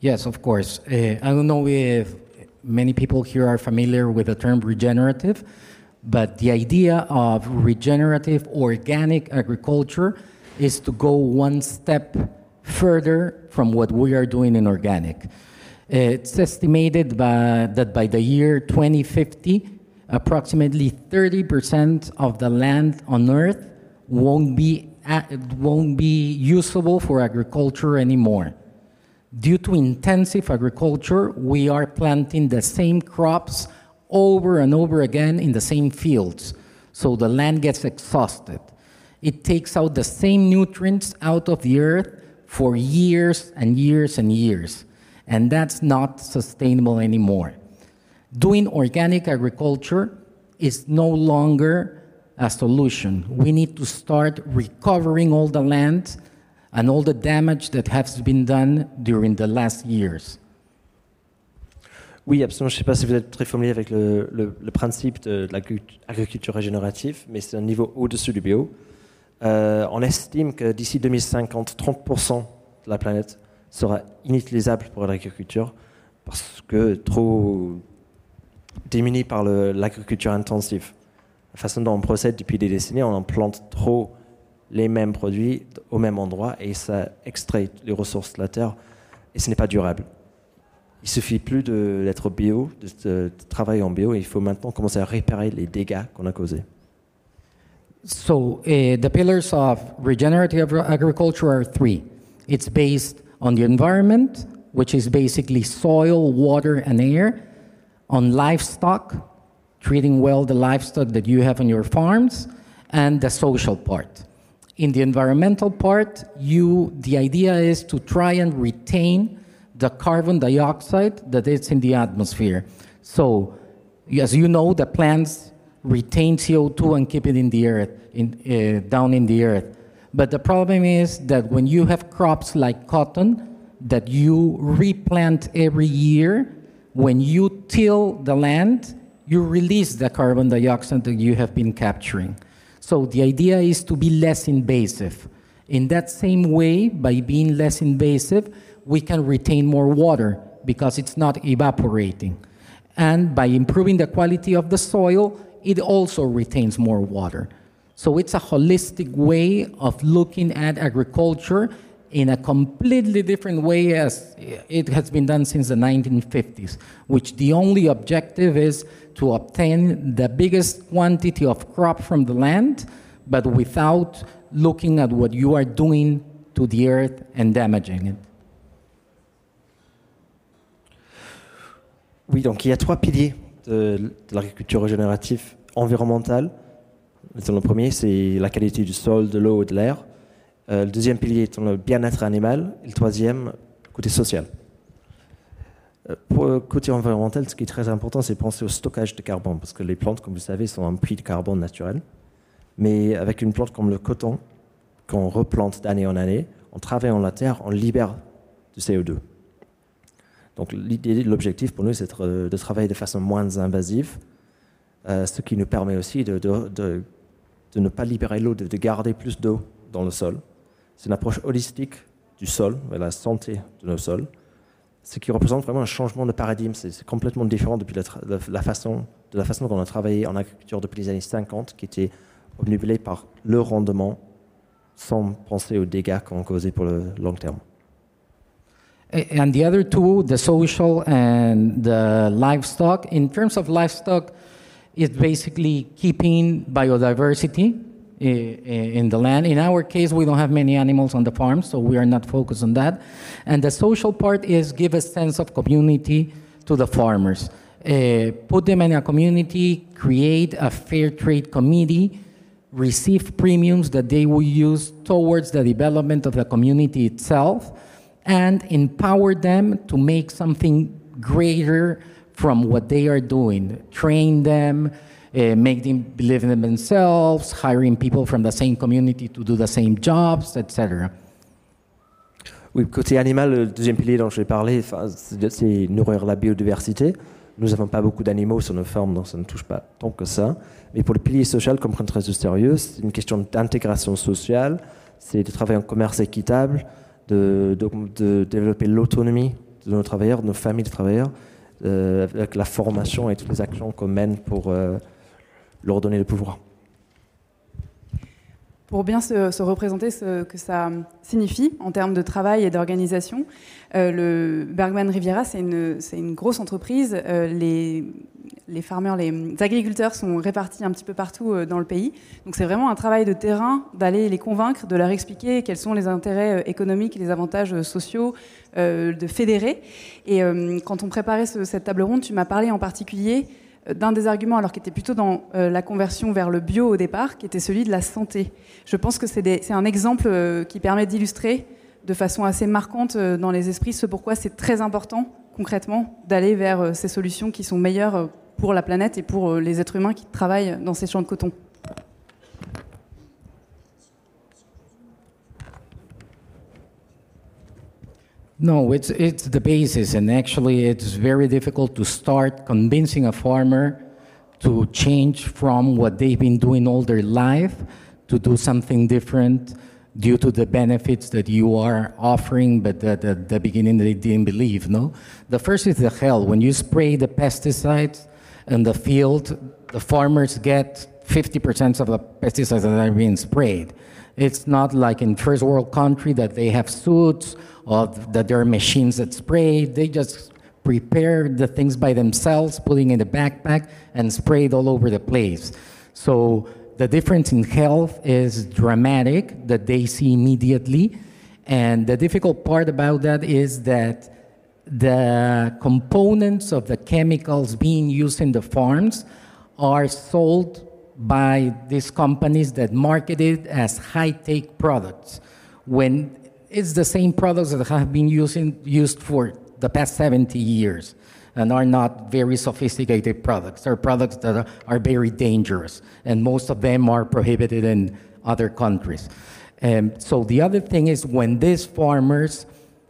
Yes, of course. Uh, I don't know if many people here are familiar with the term regenerative, but the idea of regenerative organic agriculture is to go one step further from what we are doing in organic. It's estimated by, that by the year 2050, approximately 30% of the land on Earth won't be, uh, won't be usable for agriculture anymore. Due to intensive agriculture, we are planting the same crops over and over again in the same fields, so the land gets exhausted. It takes out the same nutrients out of the earth for years and years and years, and that's not sustainable anymore. Doing organic agriculture is no longer a solution. We need to start recovering all the land and all the damage that has been done during the last years. Oui, absolument. Je ne sais pas si vous êtes très familier avec le, principe de, l'agriculture régénérative, mais c'est un niveau au-dessus du bio. Euh, on estime que d'ici 2050, 30% de la planète sera inutilisable pour l'agriculture parce que trop démunie par l'agriculture intensive. La façon dont on procède depuis des décennies, on en plante trop les mêmes produits au même endroit et ça extrait les ressources de la terre et ce n'est pas durable. Il suffit plus d'être bio, de, travailler en bio, et il faut maintenant commencer à réparer les dégâts qu'on a causés. So uh, the pillars of regenerative agriculture are three. It's based on the environment, which is basically soil, water, and air, on livestock, treating well the livestock that you have on your farms, and the social part. In the environmental part, you, the idea is to try and retain the carbon dioxide that is in the atmosphere. So, as you know, the plants retain CO2 and keep it in the earth, in, uh, down in the earth. But the problem is that when you have crops like cotton that you replant every year, when you till the land, you release the carbon dioxide that you have been capturing. So the idea is to be less invasive. In that same way, by being less invasive, we can retain more water because it's not evaporating. And by improving the quality of the soil, it also retains more water. So it's a holistic way of looking at agriculture in a completely different way as it has been done since the 1950s, which the only objective is to obtain the biggest quantity of crop from the land, but without looking at what you are doing to the earth and damaging it. Oui, donc il y a trois piliers de, l'agriculture régénérative environnementale. Le premier, c'est la qualité du sol, de l'eau et de l'air. Euh, le deuxième pilier est le bien-être animal. Et le troisième, côté social. Euh, pour le côté environnemental, ce qui est très important, c'est penser au stockage de carbone, parce que les plantes, comme vous savez, sont un puits de carbone naturel. Mais avec une plante comme le coton, qu'on replante d'année en année, en travaillant la terre, on libère du CO2. Donc l'idée, l'objectif pour nous, c'est de, travailler de façon moins invasive, euh, ce qui nous permet aussi de, ne pas libérer l'eau, de, garder plus d'eau dans le sol. C'est une approche holistique du sol, de la santé de nos sols, ce qui représente vraiment un changement de paradigme. C'est complètement différent depuis la, façon, de la façon dont on a travaillé en agriculture depuis les années 50, qui était obnubilé par le rendement sans penser aux dégâts qu'on causait pour le long terme. And the other two, the social and the livestock. In terms of livestock, it's basically keeping biodiversity in the land. In our case, we don't have many animals on the farm, so we are not focused on that. And the social part is give a sense of community to the farmers. Uh, put them in a community, create a fair trade committee, receive premiums that they will use towards the development of the community itself, and empower them to make something greater from what they are doing. Train them, uh, make them believe in themselves, hiring people from the same community to do the same jobs, etc. Oui, côté animal, le deuxième pilier dont je vais parler, c'est nourrir la biodiversité. Nous n'avons pas beaucoup d'animaux sur nos fermes, donc ça ne touche pas tant que ça. Mais pour le pilier social, comme très au sérieux, c'est une question d'intégration sociale, c'est de travailler en commerce équitable, de, développer l'autonomie de nos travailleurs, de nos familles de travailleurs, euh, avec la formation et toutes les actions qu'on mène pour euh, leur donner le pouvoir. Pour bien se, représenter ce que ça signifie en termes de travail et d'organisation, le Bergman Riviera, c'est une, une, grosse entreprise. les, les farmers, les agriculteurs sont répartis un petit peu partout dans le pays. Donc c'est vraiment un travail de terrain d'aller les convaincre, de leur expliquer quels sont les intérêts économiques les avantages sociaux, de fédérer. Et quand on préparait cette table ronde, tu m'as parlé en particulier d'un des arguments, alors qui était plutôt dans euh, la conversion vers le bio au départ, qui était celui de la santé. Je pense que c'est un exemple euh, qui permet d'illustrer de façon assez marquante euh, dans les esprits ce pourquoi c'est très important concrètement d'aller vers ces solutions qui sont meilleures pour la planète et pour les êtres humains qui travaillent dans ces champs de coton. No, it's, it's the basis, and actually, it's very difficult to start convincing a farmer to change from what they've been doing all their life to do something different due to the benefits that you are offering, but at the, the beginning they didn't believe, no? The first is the hell. When you spray the pesticides in the field, the farmers get 50% of the pesticides that are being sprayed. It's not like in first world country that they have suits or that there are machines that spray. They just prepare the things by themselves, putting in a backpack and spray it all over the place. So the difference in health is dramatic that they see immediately. And the difficult part about that is that the components of the chemicals being used in the farms are sold by these companies that market it as high-tech products when it's the same products that have been using, used for the past 70 years and are not very sophisticated products. They're products that are very dangerous, and most of them are prohibited in other countries. And so the other thing is when these farmers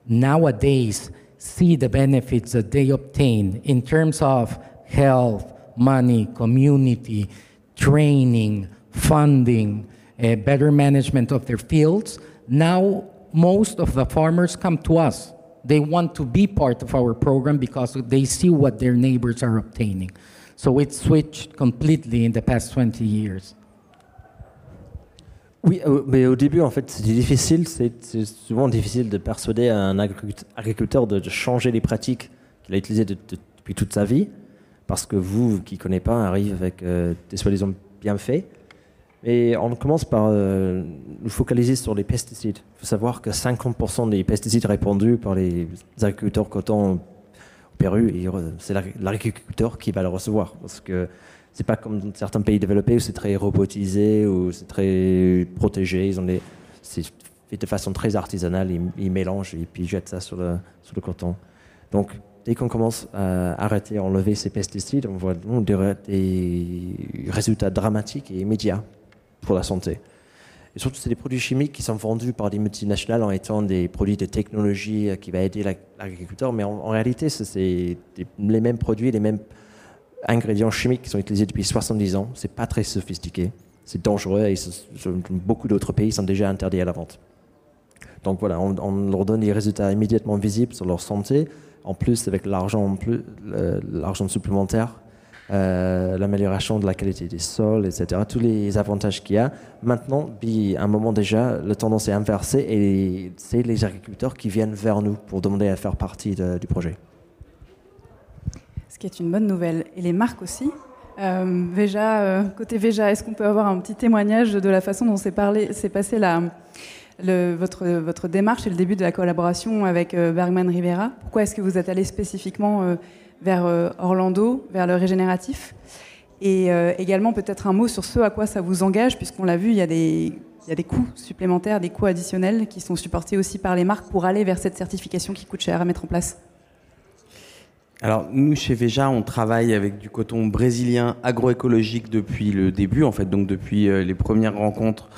nowadays see the benefits that they obtain in terms of health, money, community, training, funding, uh, better management of their fields, now most of the farmers come to us. They want to be part of our program because they see what their neighbors are obtaining. So it switched completely in the past 20 years. Oui, euh, mais au début, en fait, c'était difficile. C'est souvent difficile de persuader un agriculteur de, changer les pratiques qu'il a utilisées depuis toute sa vie, parce que vous, qui ne connaissez pas, arrive avec euh, des soi-disant bienfaits. Et on commence par euh, nous focaliser sur les pesticides. Il faut savoir que 50% des pesticides répandus par les agriculteurs coton au Pérou, c'est l'agriculteur qui va le recevoir. Parce que c'est pas comme dans certains pays développés où c'est très robotisé, où c'est très protégé. Ils ont c'est fait de façon très artisanale. Ils, mélangent et puis ils jettent ça sur le, sur le coton. Donc, dès qu'on commence à arrêter, à enlever ces pesticides, on voit des résultats dramatiques et immédiats pour la santé. Et surtout, c'est des produits chimiques qui sont vendus par des multinationales en étant des produits de technologie qui va aider l'agriculteur, mais en, réalité, c'est les mêmes produits, les mêmes ingrédients chimiques qui sont utilisés depuis 70 ans. C'est pas très sophistiqué, c'est dangereux et beaucoup d'autres pays sont déjà interdits à la vente. Donc voilà, on, leur donne des résultats immédiatement visibles sur leur santé. En plus, avec l'argent supplémentaire, euh, l'amélioration de la qualité des sols, etc. Tous les avantages qu'il y a. Maintenant, à un moment déjà, la tendance est inversée et c'est les agriculteurs qui viennent vers nous pour demander à faire partie du projet. Ce qui est une bonne nouvelle. Et les marques aussi euh, Veja, euh, côté Veja, est-ce qu'on peut avoir un petit témoignage de la façon dont s'est passé la, votre, votre, démarche et le début de la collaboration avec euh, Bergman Rivera? Pourquoi est-ce que vous êtes allé spécifiquement vers Orlando, vers le régénératif Et également peut-être un mot sur ce à quoi ça vous engage, puisqu'on l'a vu, il y, a des, il y a des coûts supplémentaires, des coûts additionnels qui sont supportés aussi par les marques pour aller vers cette certification qui coûte cher à mettre en place. Alors nous chez Veja, on travaille avec du coton brésilien agroécologique depuis le début, en fait, donc depuis euh, les premières rencontres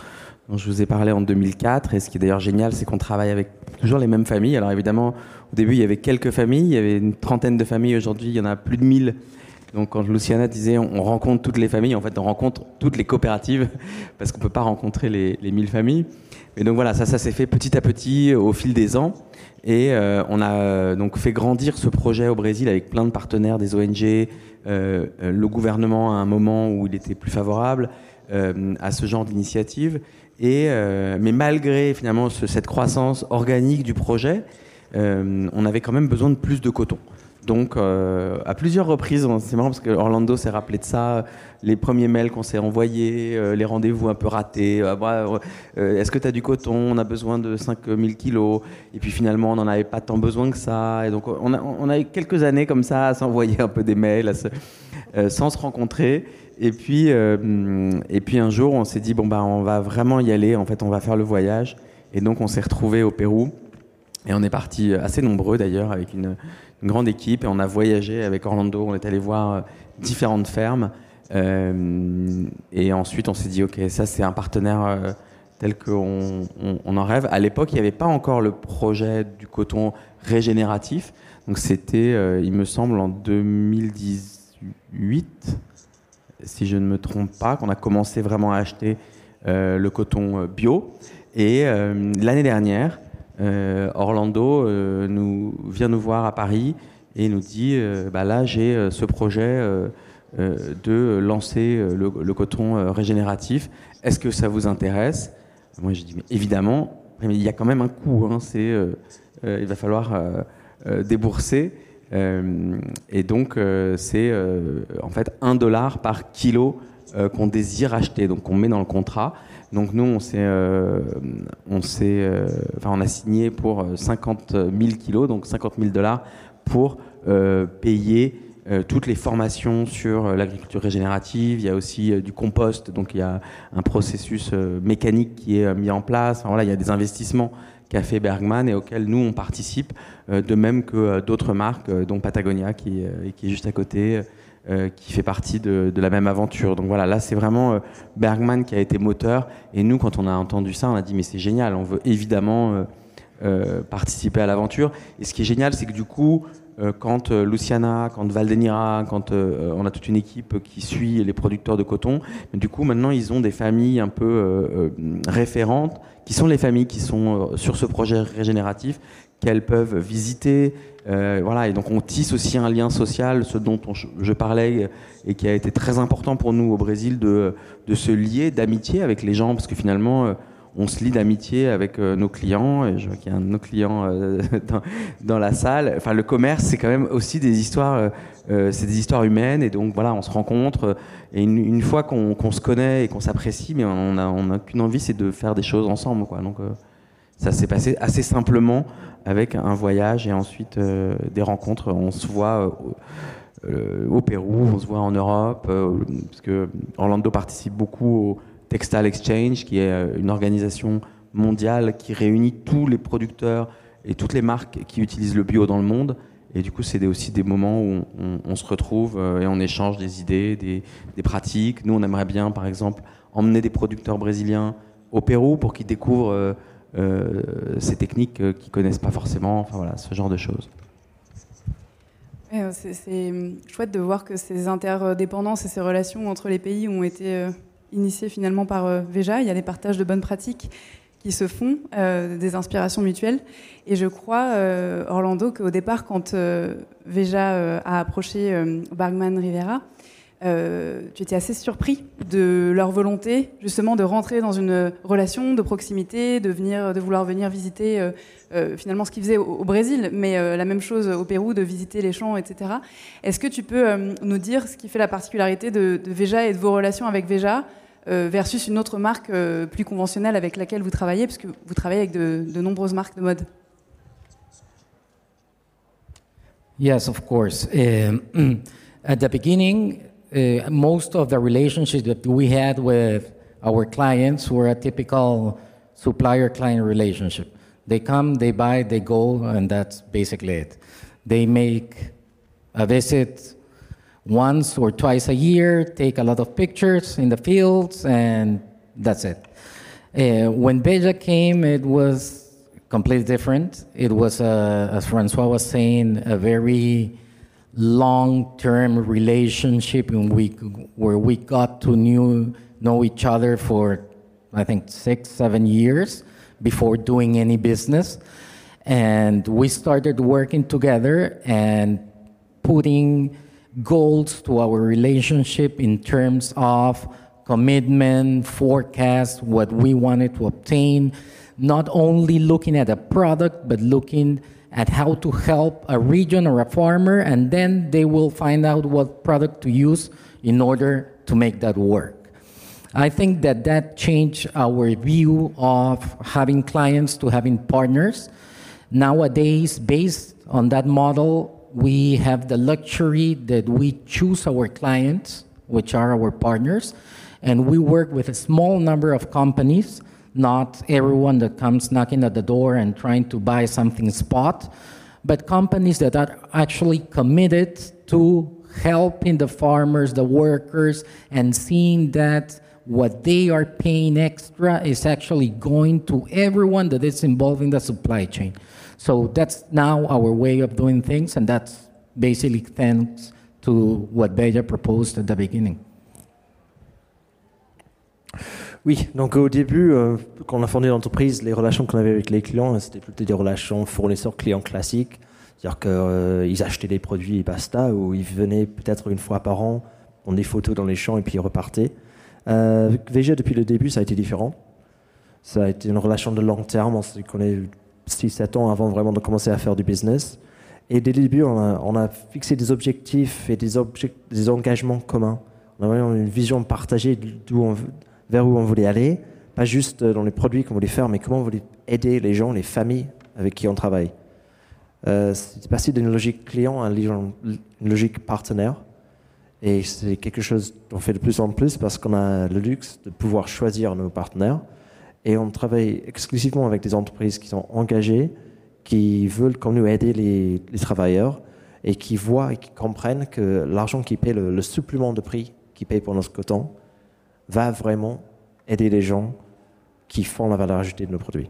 dont je vous ai parlé en 2004. Et ce qui est d'ailleurs génial, c'est qu'on travaille avec toujours les mêmes familles. Alors évidemment, au début, il y avait quelques familles, il y avait une trentaine de familles. Aujourd'hui, il y en a plus de 1000. Donc quand Luciana disait on rencontre toutes les familles, en fait, on rencontre toutes les coopératives parce qu'on peut pas rencontrer les, les 1000 familles. Et donc voilà, ça, ça s'est fait petit à petit au fil des ans. Et euh, on a euh, donc fait grandir ce projet au Brésil avec plein de partenaires, des ONG, euh, le gouvernement à un moment où il était plus favorable à ce genre d'initiative. Et mais malgré finalement cette croissance organique du projet, on avait quand même besoin de plus de coton. Donc, euh, à plusieurs reprises, c'est marrant parce que Orlando s'est rappelé de ça, les premiers mails qu'on s'est envoyés, euh, les rendez-vous un peu ratés. Euh, bah, est-ce que tu as du coton? On a besoin de 5000 kilos. Et puis finalement, on n'en avait pas tant besoin que ça. Et donc, on a eu quelques années comme ça à s'envoyer un peu des mails, sans se rencontrer. Et puis, et puis un jour, on s'est dit, bon, bah, on va vraiment y aller. En fait, on va faire le voyage. Et donc, on s'est retrouvés au Pérou. Et on est parti assez nombreux d'ailleurs, avec une grande équipe et on a voyagé avec Orlando. On est allé voir euh, différentes fermes. Euh, et ensuite, on s'est dit, OK, ça, c'est un partenaire euh, tel qu'on on, en rêve. À l'époque, il n'y avait pas encore le projet du coton régénératif. Donc, c'était, il me semble, en 2018, si je ne me trompe pas, qu'on a commencé vraiment à acheter le coton bio. Et l'année dernière, euh, Orlando euh, vient nous voir à Paris et nous dit euh, bah là j'ai ce projet de lancer le, coton régénératif. Est-ce que ça vous intéresse? Moi j'ai dit évidemment, mais il y a quand même un coût. Hein, il va falloir débourser. Et donc c'est en fait un dollar par kilo qu'on désire acheter. Donc on met dans le contrat. Donc nous, on s'est, euh, on s'est, euh, enfin, on a signé pour 50 000 kilos, donc 50 000 dollars pour euh, payer toutes les formations sur l'agriculture régénérative. Il y a aussi du compost, donc il y a un processus mécanique qui est mis en place. voilà, il y a des investissements qu'a fait Bergman et auxquels nous on participe, de même que d'autres marques, dont Patagonia qui, est juste à côté. Euh, qui fait partie de, la même aventure. Donc voilà, là c'est vraiment euh, Bergman qui a été moteur. Et nous, quand on a entendu ça, on a dit mais c'est génial, on veut évidemment euh, participer à l'aventure. Et ce qui est génial, c'est que du coup, quand Luciana, quand Valdenira, quand on a toute une équipe qui suit les producteurs de coton, du coup maintenant ils ont des familles un peu référentes, qui sont les familles qui sont sur ce projet régénératif, qu'elles peuvent visiter, euh, voilà, et donc on tisse aussi un lien social, ce dont je parlais et qui a été très important pour nous au Brésil de, de se lier d'amitié avec les gens, parce que finalement, euh, on se lie d'amitié avec euh, nos clients. Et je vois qu'il y a un de nos clients dans, la salle. Enfin, le commerce, c'est quand même aussi des histoires, c'est des histoires humaines, et donc voilà, on se rencontre. Et une, fois qu'on se connaît et qu'on s'apprécie, mais on n'a a qu'une envie, c'est de faire des choses ensemble, quoi. Donc ça s'est passé assez simplement avec un voyage et ensuite euh, des rencontres. On se voit euh, euh, au Pérou, on se voit en Europe, parce que Orlando participe beaucoup au Textile Exchange, qui est une organisation mondiale qui réunit tous les producteurs et toutes les marques qui utilisent le bio dans le monde. Et du coup, c'est aussi des moments où on, se retrouve et on échange des idées, des, pratiques. Nous, on aimerait bien, par exemple, emmener des producteurs brésiliens au Pérou pour qu'ils découvrent euh, ces techniques euh, qu'ils connaissent pas forcément, enfin voilà, ce genre de choses. Euh, c'est chouette de voir que ces interdépendances et ces relations entre les pays ont été initiées finalement par Veja. Il y a des partages de bonnes pratiques qui se font, euh, des inspirations mutuelles. Et je crois, euh, Orlando, qu'au départ, quand euh, Veja euh, a approché euh, Bergman Rivera, euh, tu étais assez surpris de leur volonté, justement, de rentrer dans une relation de proximité, de, venir, de vouloir venir visiter euh, euh, finalement ce qu'ils faisaient au, Brésil, mais euh, la même chose au Pérou, de visiter les champs, etc. Est-ce que tu peux euh, nous dire ce qui fait la particularité de, Veja et de vos relations avec Veja euh, versus une autre marque euh, plus conventionnelle avec laquelle vous travaillez, parce que vous travaillez avec de, de nombreuses marques de mode Yes, of course. Um, at the beginning, uh, most of the relationships that we had with our clients were a typical supplier client relationship. They come, they buy, they go, and that's basically it. They make a visit once or twice a year, take a lot of pictures in the fields, and that's it. Uh, when Beja came, it was completely different. It was, uh, as Francois was saying, a very long-term relationship in we, where we got to knew, know each other for, I think, six, seven years before doing any business. And we started working together and putting goals to our relationship in terms of commitment, forecast, what we wanted to obtain, not only looking at a product, but looking at how to help a region or a farmer, and then they will find out what product to use in order to make that work. I think that that changed our view of having clients to having partners. Nowadays, based on that model, we have the luxury that we choose our clients, which are our partners, and we work with a small number of companies, not everyone that comes knocking at the door and trying to buy something spot, but companies that are actually committed to helping the farmers, the workers, and seeing that what they are paying extra is actually going to everyone that is involved in the supply chain. So that's now our way of doing things, and that's basically thanks to what Beja proposed at the beginning. Oui, donc au début, euh, quand on a fondé l'entreprise, les relations qu'on avait avec les clients, c'était plutôt des relations fournisseurs-clients classiques. C'est-à-dire qu'ils achetaient des produits et basta, ou ils venaient peut-être une fois par an, prendre des photos dans les champs et puis ils repartaient. Euh, depuis le début, ça a été différent. Ça a été une relation de long terme. On s'est 6-7 ans avant vraiment de commencer à faire du business. Et dès le début, on a, fixé des objectifs et des, des engagements communs. On a vraiment une vision partagée on, vers où on voulait aller. Pas juste dans les produits qu'on voulait faire, mais comment on voulait aider les gens, les familles avec qui on travaille. Euh, c'est passé d'une logique client à une logique partenaire. Et c'est quelque chose qu'on fait de plus en plus parce qu'on a le luxe de pouvoir choisir nos partenaires. Et on travaille exclusivement avec des entreprises qui sont engagées, qui veulent comme nous aider les, travailleurs et qui voient et qui comprennent que l'argent qui paye le, supplément de prix qui paye pour notre coton va vraiment aider les gens qui font la valeur ajoutée de nos produits.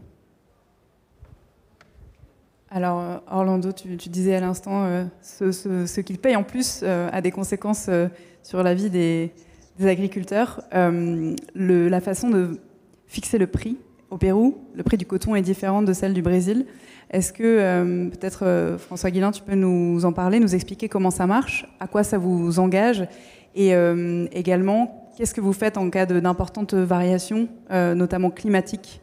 Alors, Orlando, tu, disais à l'instant, euh, ce, qu'ils payent en plus euh, a des conséquences euh, sur la vie des, agriculteurs. La façon de fixer le prix au Pérou, le prix du coton est différent de celle du Brésil. Est-ce que, euh, peut-être, euh, François Guillain, tu peux nous en parler, nous expliquer comment ça marche, à quoi ça vous engage, et euh, également, qu'est-ce que vous faites en cas d'importantes variations, notamment climatiques?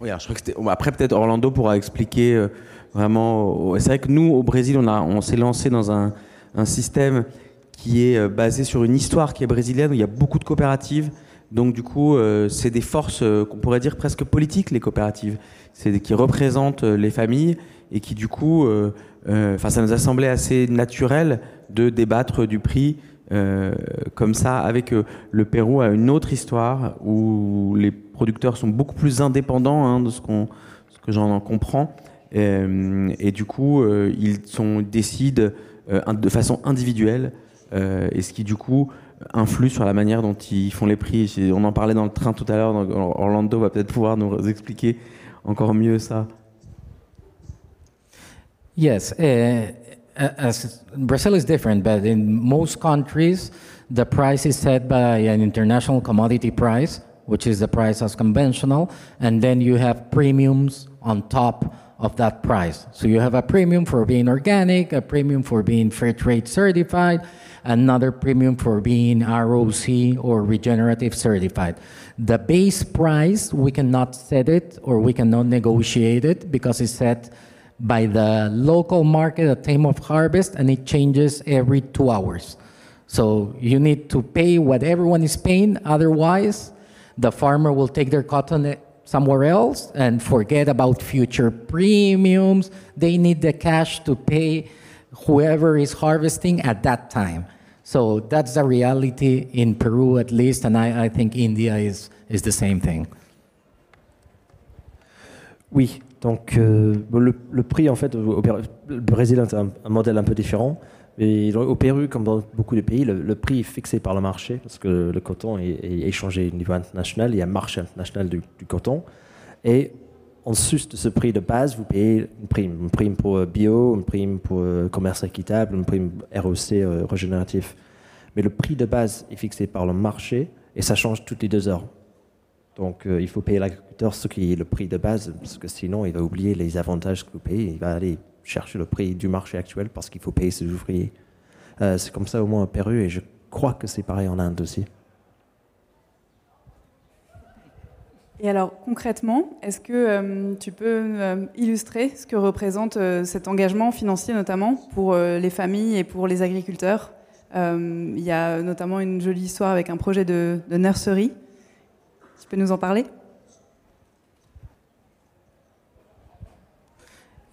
Oui, alors je crois que après peut-être Orlando pourra expliquer vraiment. C'est vrai que nous au Brésil, on on s'est lancé dans un, un système qui est basé sur une histoire qui est brésilienne où il y a beaucoup de coopératives. Donc du coup, euh, c'est des forces euh, qu'on pourrait dire presque politiques les coopératives. C'est qui représentent euh, les familles et qui du coup, enfin ça nous a semblé assez naturel de débattre du prix comme ça avec. Le Pérou a une autre histoire où les producteurs sont beaucoup plus indépendants hein, de ce, qu'on, ce que j'en en comprends. Euh, et du coup, ils sont, décident de façon individuelle et ce qui du coup influe sur la manière dont ils font les prix. On en parlait dans le train tout à l'heure, Orlando va peut-être pouvoir nous expliquer encore mieux ça. Yes, uh, as Brazil is different, but in most countries, the price is set by an international commodity price, which is the price as conventional, and then you have premiums on top of that price. So you have a premium for being organic, a premium for being fair trade certified, another premium for being ROC or regenerative certified. The base price, we cannot set it or we cannot negotiate it because it's set by the local market at time of harvest and it changes every two hours. So you need to pay what everyone is paying, otherwise, the farmer will take their cotton somewhere else and forget about future premiums. They need the cash to pay whoever is harvesting at that time. So that's the reality in Peru, at least, and I, I think India is, is the same thing. Oui, donc euh, le, le, prix, en fait, au, le Brésil est un, un, modèle un peu différent. Au Pérou, comme dans beaucoup de pays, le, prix est fixé par le marché parce que le coton est, échangé au niveau international. Il y a un marché international du, coton. Et en sus de ce prix de base, vous payez une prime. Une prime pour bio, une prime pour euh, commerce équitable, une prime ROC euh, régénératif. Mais le prix de base est fixé par le marché et ça change toutes les deux heures. Donc euh, il faut payer l'agriculteur ce qui est le prix de base, parce que sinon il va oublier les avantages que vous payez. Il va aller chercher le prix du marché actuel parce qu'il faut payer ses ouvriers. Euh, c'est comme ça au moins au Pérou et je crois que c'est pareil en Inde aussi. Et alors concrètement, est-ce que euh, tu peux euh, illustrer ce que représente cet engagement financier notamment pour les familles et pour les agriculteurs? Il y a notamment une jolie histoire avec un projet de, de nurserie. Tu peux nous en parler?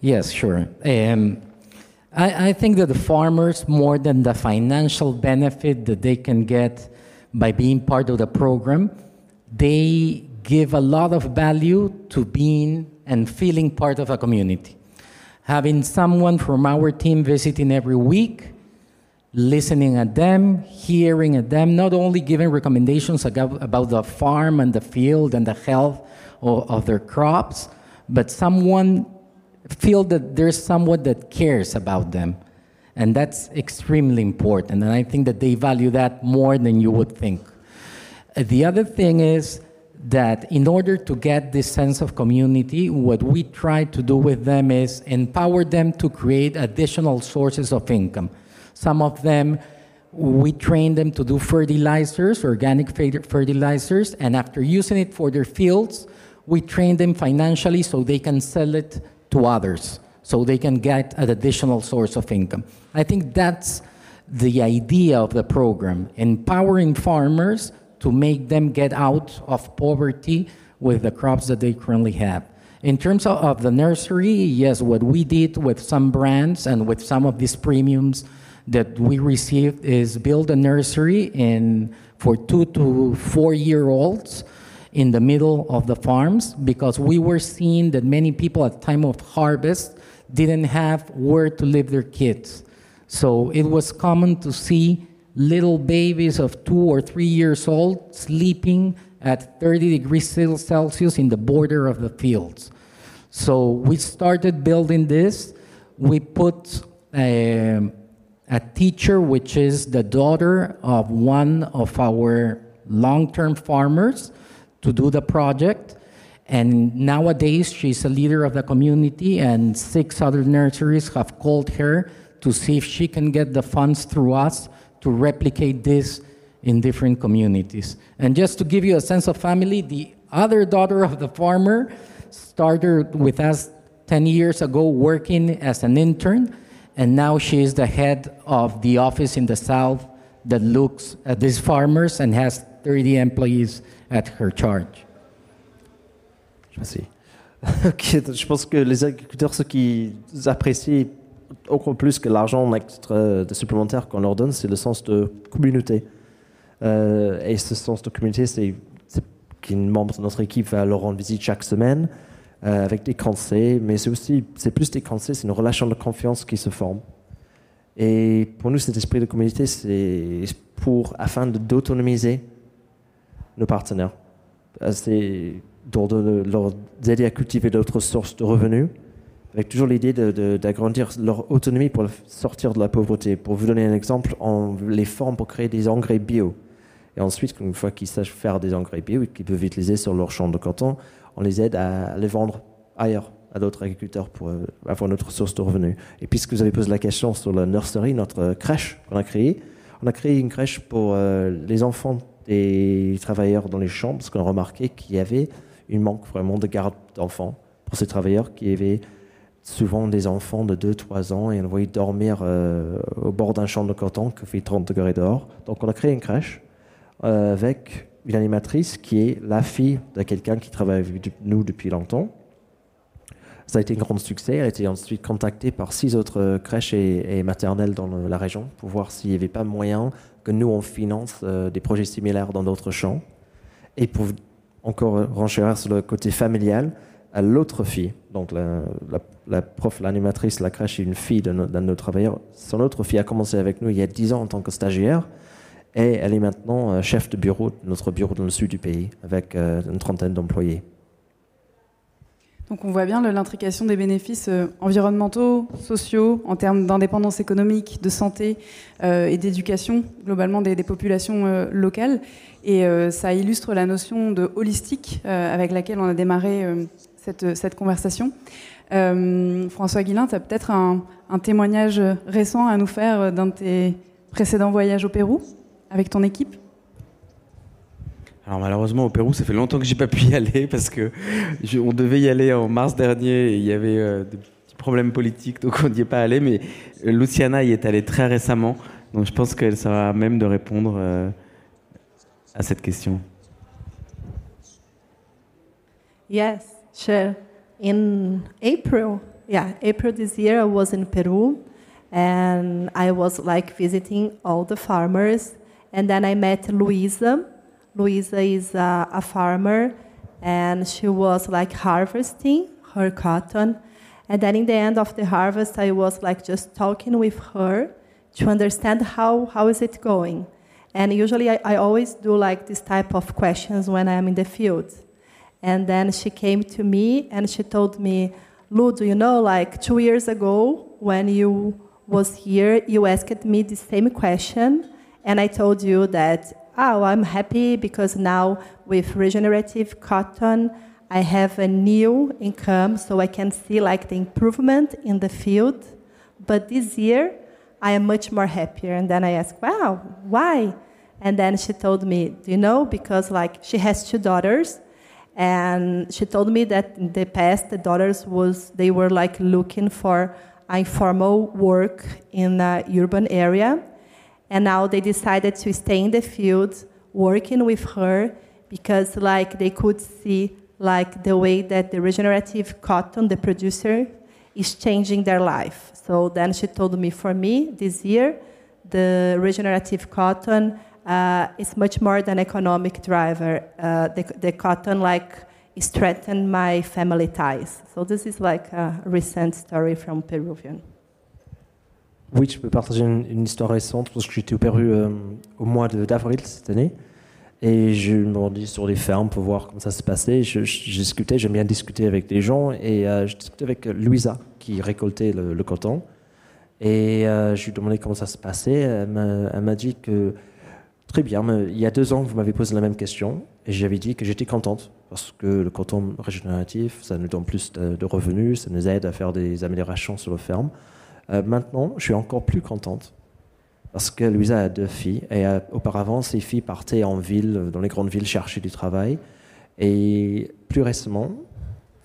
Yes, sure. Um, I, I, think that the farmers, more than the financial benefit that they can get by being part of the program, they give a lot of value to being and feeling part of a community. Having someone from our team visiting every week, listening at them, hearing at them, not only giving recommendations about the farm and the field and the health of, of their crops, but someone feel that there's someone that cares about them. And that's extremely important. And I think that they value that more than you would think. The other thing is that in order to get this sense of community, what we try to do with them is empower them to create additional sources of income. Some of them, we train them to do fertilizers, organic fertilizers, and after using it for their fields, we train them financially so they can sell it to others so they can get an additional source of income. I think that's the idea of the program empowering farmers to make them get out of poverty with the crops that they currently have. In terms of, of, the nursery, yes, what we did with some brands and with some of these premiums that we received is build a nursery in for two to four year olds in the middle of the farms because we were seeing that many people at time of harvest didn't have where to leave their kids. So it was common to see little babies of two or three years old sleeping at 30 degrees Celsius in the border of the fields. So we started building this. We put a, a teacher, which is the daughter of one of our long term farmers, to do the project. And nowadays, she's a leader of the community, and six other nurseries have called her to see if she can get the funds through us to replicate this in different communities. And just to give you a sense of family, the other daughter of the farmer started with us 10 years ago working as an intern, and now she is the head of the office in the south that looks at these farmers and has 30 employees at her charge. Merci. je pense que les agriculteurs, ceux qui apprécient encore plus que l'argent de supplémentaire qu'on leur donne, c'est le sens de communauté. Euh, et ce sens de communauté, c'est qu'une membre de notre équipe va leur rendre visite chaque semaine euh, avec des conseils, mais c'est aussi, c'est plus des conseils, c'est une relation de confiance qui se forme. Et pour nous, cet esprit de communauté, c'est pour afin d'autonomiser nos partenaires. C'est de aider à cultiver d'autres sources de revenus, avec toujours l'idée d'agrandir leur autonomie pour sortir de la pauvreté. Pour vous donner un exemple, on les forme pour créer des engrais bio. Et ensuite, une fois qu'ils savent faire des engrais bio et qu'ils peuvent utiliser sur leur champ de coton, on les aide à les vendre ailleurs à d'autres agriculteurs pour euh, avoir notre source de revenus. Et puisque vous avez posé la question sur la nursery, notre crèche qu'on a créée, on a créé une crèche pour euh, les enfants des travailleurs dans les champs, parce qu'on a remarqué qu'il y avait une manque vraiment de garde d'enfants pour ces travailleurs qui avaient souvent des enfants de 2-3 ans et on voyait dormir euh, au bord d'un champ de coton qui fait 30 degrés dehors. Donc on a créé une crèche avec une animatrice qui est la fille de quelqu'un qui travaille avec nous depuis longtemps ça a été un grand succès. Elle a été ensuite contactée par six autres euh, crèches et, maternelles dans la région pour voir s'il n'y avait pas moyen que nous, on finance euh, des projets similaires dans d'autres champs. Et pour encore renchérir sur le côté familial, à l'autre fille, donc la, prof, l'animatrice, la crèche une fille d'un de, nos travailleurs. Son autre fille a commencé avec nous il y a dix ans en tant que stagiaire. Et elle est maintenant euh, chef de bureau de notre bureau dans le sud du pays, avec une trentaine d'employés. Donc on voit bien l'intrication des bénéfices euh, environnementaux, sociaux, en termes d'indépendance économique, de santé euh, et d'éducation globalement des, populations euh, locales. Et ça illustre la notion de holistique avec laquelle on a démarré cette, conversation. François Guillain, tu as peut-être un, un, témoignage récent à nous faire d'un de tes précédents voyages au Pérou avec ton équipe? Alors malheureusement au Pérou, ça fait longtemps que j'ai pas pu y aller parce que on devait y aller en mars dernier et il y avait euh, des petits problèmes politiques donc on n'y est pas allé. Mais euh, Luciana y est allée très récemment, donc je pense qu'elle sera même de répondre euh, à cette question. Yes, sure. In April, yeah, April this year, I was in Peru, and I was like visiting all the farmers, and then I met Luisa. Luisa is a, a farmer, and she was like harvesting her cotton. And then in the end of the harvest, I was like just talking with her to understand how, how is it going. And usually I, I always do like this type of questions when I'm in the field. And then she came to me and she told me, Lu, do you know, like two years ago when you was here, you asked me the same question, and I told you that oh, I'm happy because now with regenerative cotton, I have a new income, so I can see like the improvement in the field. But this year, I am much more happier. And then I asked, wow, why? And then she told me, do you know? Because like she has two daughters, and she told me that in the past the daughters was they were like looking for informal work in a urban area and now they decided to stay in the field working with her because like they could see like the way that the regenerative cotton the producer is changing their life. So then she told me for me this year the regenerative cotton uh, is much more than economic driver. Uh, the, the cotton like strengthened my family ties. So this is like a recent story from peruvian Oui, je peux partager une, histoire récente parce que j'étais au Pérou euh, au mois d'avril cette année et je me rendis sur les fermes pour voir comment ça se passait. Je, discutais, j'aime bien discuter avec des gens et euh, je discutais avec Louisa qui récoltait le, coton et euh, je lui demandais comment ça se passait. Elle m'a dit que très bien, il y a deux ans vous m'avez posé la même question et j'avais dit que j'étais contente parce que le coton régénératif, ça nous donne plus de, de revenus, ça nous aide à faire des améliorations sur les fermes. Euh, maintenant, je suis encore plus contente parce que Louisa a deux filles et euh, auparavant, ses filles partaient en ville, dans les grandes villes, chercher du travail. Et plus récemment,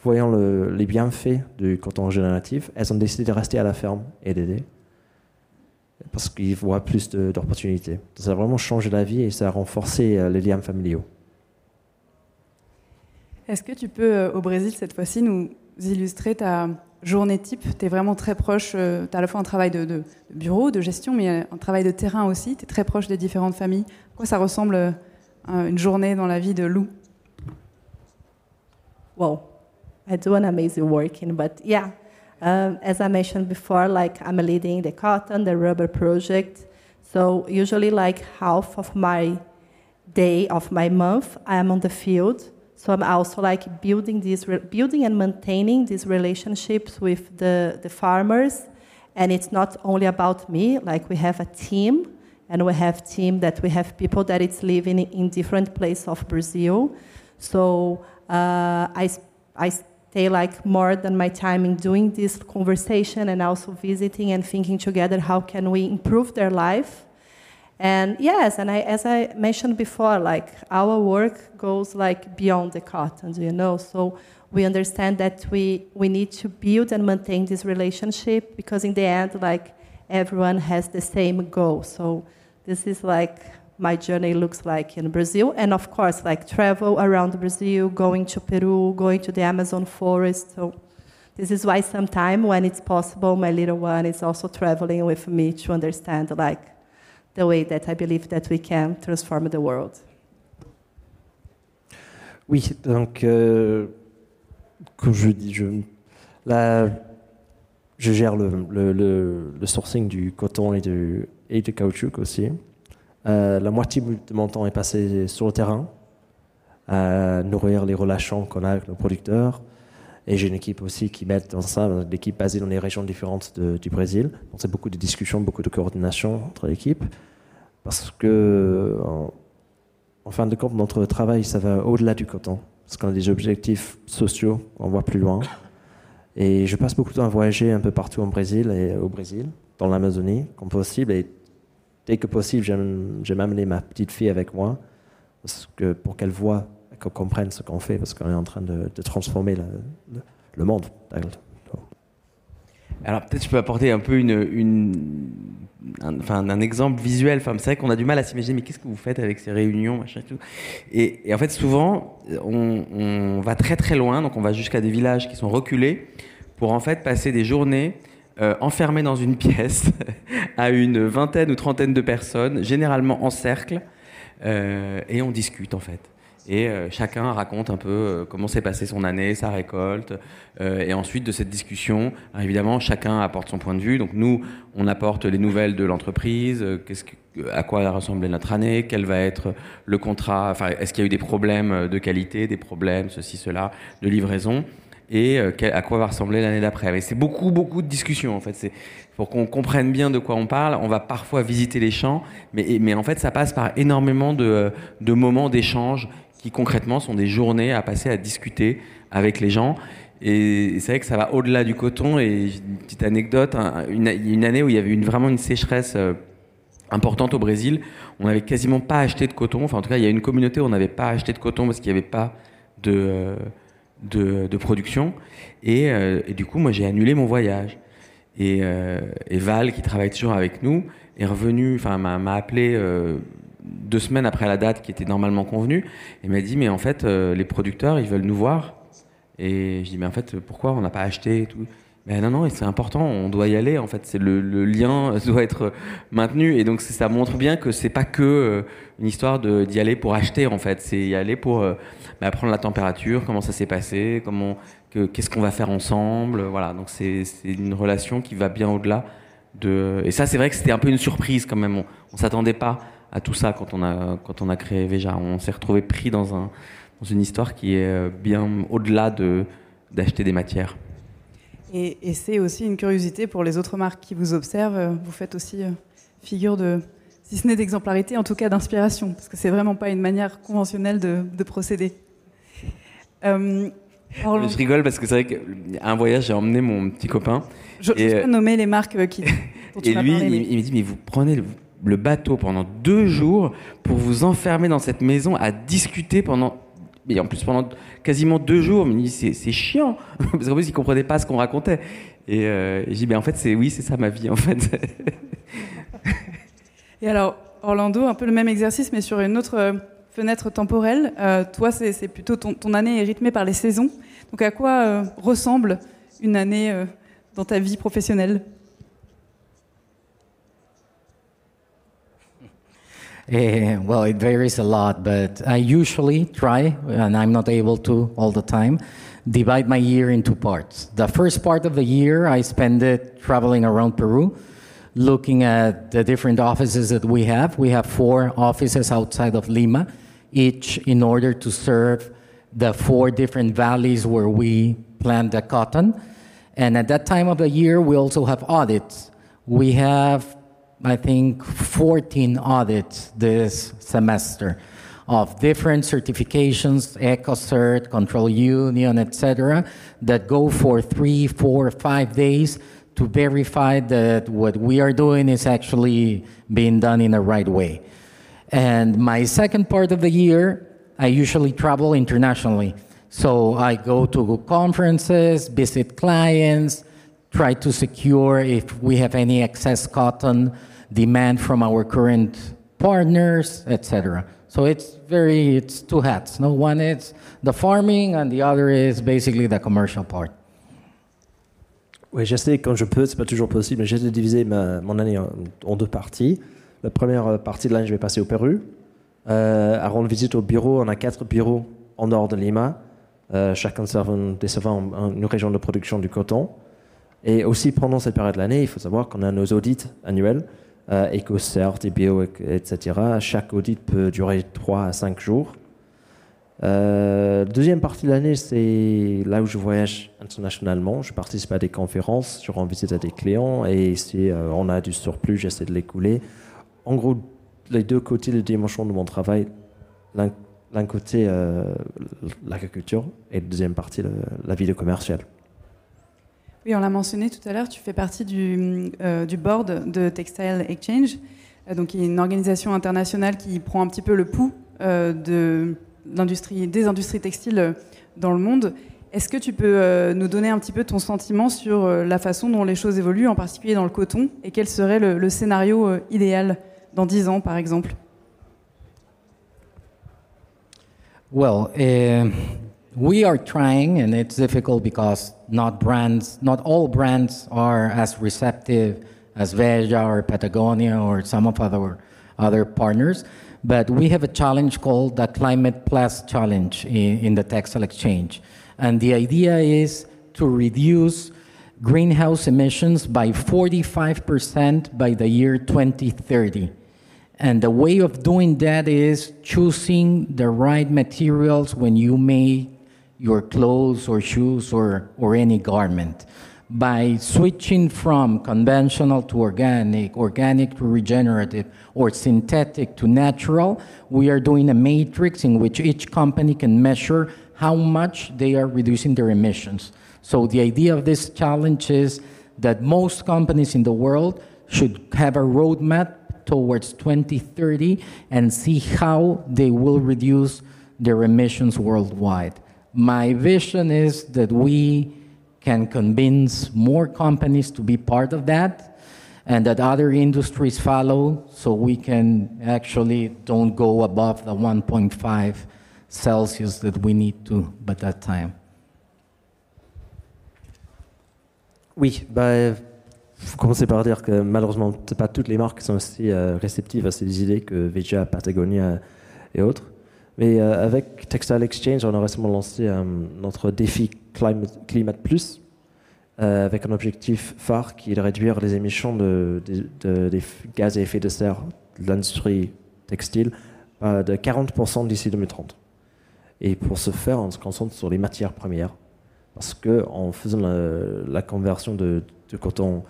voyant les bienfaits du coton génératif, elles ont décidé de rester à la ferme et d'aider parce qu'ils voient plus d'opportunités. Ça a vraiment changé la vie et ça a renforcé euh, les liens familiaux. Est-ce que tu peux, au Brésil, cette fois-ci, nous illustrer ta, journée type, tu es vraiment très proche, euh, tu as à la fois un travail de, bureau, de gestion, mais un travail de terrain aussi, tu es très proche des différentes familles. Quoi ça ressemble à euh, une journée dans la vie de Lou? Well, I do an amazing working, but yeah, um, as I mentioned before, like I'm leading the cotton, the rubber project. So usually like half of my day, of my month, I am on the field. So I'm also like building these, building and maintaining these relationships with the, the farmers. And it's not only about me, like we have a team and we have team that we have people that it's living in different places of Brazil. So uh, I, I stay like more than my time in doing this conversation and also visiting and thinking together how can we improve their life. And yes, and I, as I mentioned before, like our work goes like beyond the cotton, you know. So we understand that we, we need to build and maintain this relationship because in the end, like everyone has the same goal. So this is like my journey looks like in Brazil. And of course, like travel around Brazil, going to Peru, going to the Amazon forest. So this is why sometimes when it's possible, my little one is also traveling with me to understand like the way that I believe that we can transform the world. Oui, donc euh, comme je dis, je, je gère le, le, le, le sourcing du coton et du, et du caoutchouc aussi. Euh, la moitié de mon temps est passé sur le terrain, à nourrir les relations qu'on a avec nos producteurs. Et j'ai une équipe aussi qui m'aide dans ça, l'équipe basée dans les régions différentes du Brésil. Donc c'est beaucoup de discussions, beaucoup de coordination entre l'équipe. Parce que, en, en, fin de compte, notre travail, ça va au-delà du coton. Parce qu'on a des objectifs sociaux, on voit plus loin. Et je passe beaucoup de temps à voyager un peu partout en Brésil et au Brésil, dans l'Amazonie, comme possible. Et dès que possible, j'aime amener ma petite fille avec moi parce que, pour qu'elle voit, qu'elle comprenne ce qu'on fait, parce qu'on est en train de, transformer le, monde. Alors peut-être je peux apporter un peu un, exemple visuel. Enfin, c'est vrai qu'on a du mal à s'imaginer, mais qu'est-ce que vous faites avec ces réunions, machin tout. Et, en fait, souvent, on, va très très loin, donc on va jusqu'à des villages qui sont reculés pour en fait passer des journées euh, enfermés dans une pièce à une vingtaine ou trentaine de personnes, généralement en cercle, euh, et on discute en fait. Et euh, chacun raconte un peu euh, comment s'est passé son année, sa récolte. Euh, et ensuite de cette discussion, évidemment, chacun apporte son point de vue. Donc nous, on apporte les nouvelles de l'entreprise, à quoi a ressemblé notre année, quel va être le contrat, enfin, est-ce qu'il y a eu des problèmes de qualité, des problèmes, ceci, cela, de livraison et à quoi va ressembler l'année d'après. Mais c'est beaucoup, beaucoup de discussions en fait. Pour qu'on comprenne bien de quoi on parle. On va parfois visiter les champs, mais, en fait, ça passe par énormément de moments d'échange qui concrètement sont des journées à passer à discuter avec les gens. Et c'est vrai que ça va au-delà du coton. Et une petite anecdote, une, une année où il y avait vraiment une sécheresse euh, importante au Brésil, on n'avait quasiment pas acheté de coton. Enfin, en tout cas, il y a une communauté où on n'avait pas acheté de coton parce qu'il n'y avait pas de, euh, de, production. Et, euh, et, du coup, moi, j'ai annulé mon voyage. Et, Val, qui travaille toujours avec nous, est revenu, enfin, m'a appelé deux semaines après la date qui était normalement convenue et m'a dit mais en fait euh, les producteurs ils veulent nous voir. Et je dis mais en fait pourquoi on n'a pas acheté et tout? Mais non non c'est important on doit y aller en fait c'est le, le, lien doit être maintenu. Et donc ça montre bien que c'est pas que euh, une histoire d'y aller pour acheter en fait. C'est y aller pour euh, bah, prendre la température comment ça s'est passé comment qu'est-ce qu'on va faire ensemble voilà. Donc c'est une relation qui va bien au-delà de et ça c'est vrai que c'était un peu une surprise quand même. On, on s'attendait pas à tout ça quand on a, quand on a créé Veja. On s'est retrouvé pris dans, un, dans une histoire qui est euh, bien au-delà de, d'acheter des matières. Et, et c'est aussi une curiosité pour les autres marques qui vous observent. Vous faites aussi euh, figure de, si ce n'est d'exemplarité, en tout cas d'inspiration, parce que c'est vraiment pas une manière conventionnelle de, de procéder. Euh, alors, je rigole parce que c'est vrai qu'à un voyage, j'ai emmené mon petit copain. Je, et, je peux nommer les marques qui. et lui, parlé, mais... il, il me dit mais vous prenez, vous le bateau pendant deux jours pour vous enfermer dans cette maison à discuter pendant et en plus pendant quasiment deux jours. Mais c'est c'est chiant. Parce qu'en plus il comprenait pas ce qu'on racontait. Et, euh, et j'ai dit en fait c'est oui c'est ça ma vie en fait. Et alors Orlando un peu le même exercice mais sur une autre euh, fenêtre temporelle. Euh, toi c'est plutôt ton, ton année est rythmée par les saisons. Donc à quoi euh, ressemble une année dans ta vie professionnelle? Uh, well, it varies a lot, but I usually try, and I'm not able to all the time, divide my year into parts. The first part of the year, I spend it traveling around Peru, looking at the different offices that we have. We have four offices outside of Lima, each in order to serve the four different valleys where we plant the cotton. And at that time of the year, we also have audits. We have I think, 14 audits this semester of different certifications, EcoCert, Control Union, etc., that go for three, four, five days to verify that what we are doing is actually being done in the right way. And my second part of the year, I usually travel internationally. So I go to conferences, visit clients, try to secure if we have any excess cotton demand from our current partners, etc. So it's very, it's two hats. No, one is the farming, and the other is basically the commercial part. Oui, j'essaie quand je peux, c'est pas toujours possible, mais j'essaie de diviser ma, mon année en, en, deux parties. La première euh, partie de l'année, je vais passer au Pérou. Euh, à rendre visite au bureau, on a quatre bureaux en nord de Lima, euh, chacun servant, desservant une région de production du coton. Et aussi pendant cette période de l'année, il faut savoir qu'on a nos audits annuels, euh, EcoCert et Bio, etc. Chaque audit peut durer 3 à 5 jours. Euh, deuxième partie de l'année, c'est là où je voyage internationalement. Je participe à des conférences, je rends visite à des clients et si euh, on a du surplus, j'essaie de l'écouler. En gros, les deux côtés de dimension de mon travail, l'un côté euh, l'agriculture et la deuxième partie la vie de commercial. Oui, on l'a mentionné tout à l'heure, tu fais partie du, euh, board de Textile Exchange, euh, donc une organisation internationale qui prend un petit peu le pouls euh, de l'industrie, des industries textiles dans le monde. Est-ce que tu peux nous donner un petit peu ton sentiment sur la façon dont les choses évoluent, en particulier dans le coton, et quel serait le, scénario idéal dans 10 ans, par exemple? Well, uh, we are trying, and it's difficult because not brands, not all brands are as receptive as Veja or Patagonia or some of other other partners. But we have a challenge called the Climate Plus Challenge in, in the Textile Exchange, and the idea is to reduce greenhouse emissions by 45% by the year 2030. And the way of doing that is choosing the right materials when you make your clothes or shoes or, or any garment. By switching from conventional to organic, organic to regenerative, or synthetic to natural, we are doing a matrix in which each company can measure how much they are reducing their emissions. So the idea of this challenge is that most companies in the world should have a roadmap towards 2030 and see how they will reduce their emissions worldwide. My vision is that we can convince more companies to be part of that and that other industries follow so we can actually don't go above the 1.5 Celsius that we need to by that time. Oui, bah, faut commencer par dire que malheureusement, pas toutes les marques sont aussi euh, réceptives à ces idées que Veja, Patagonia et autres. Mais euh, avec Textile Exchange, on a récemment lancé euh, notre défi Climate, Plus, euh, avec un objectif phare qui est de réduire les émissions de, gaz à effet de serre de l'industrie textile de 40% d'ici 2030. Et pour ce faire, on se concentre sur les matières premières. Parce qu'en faisant la, conversion de, coton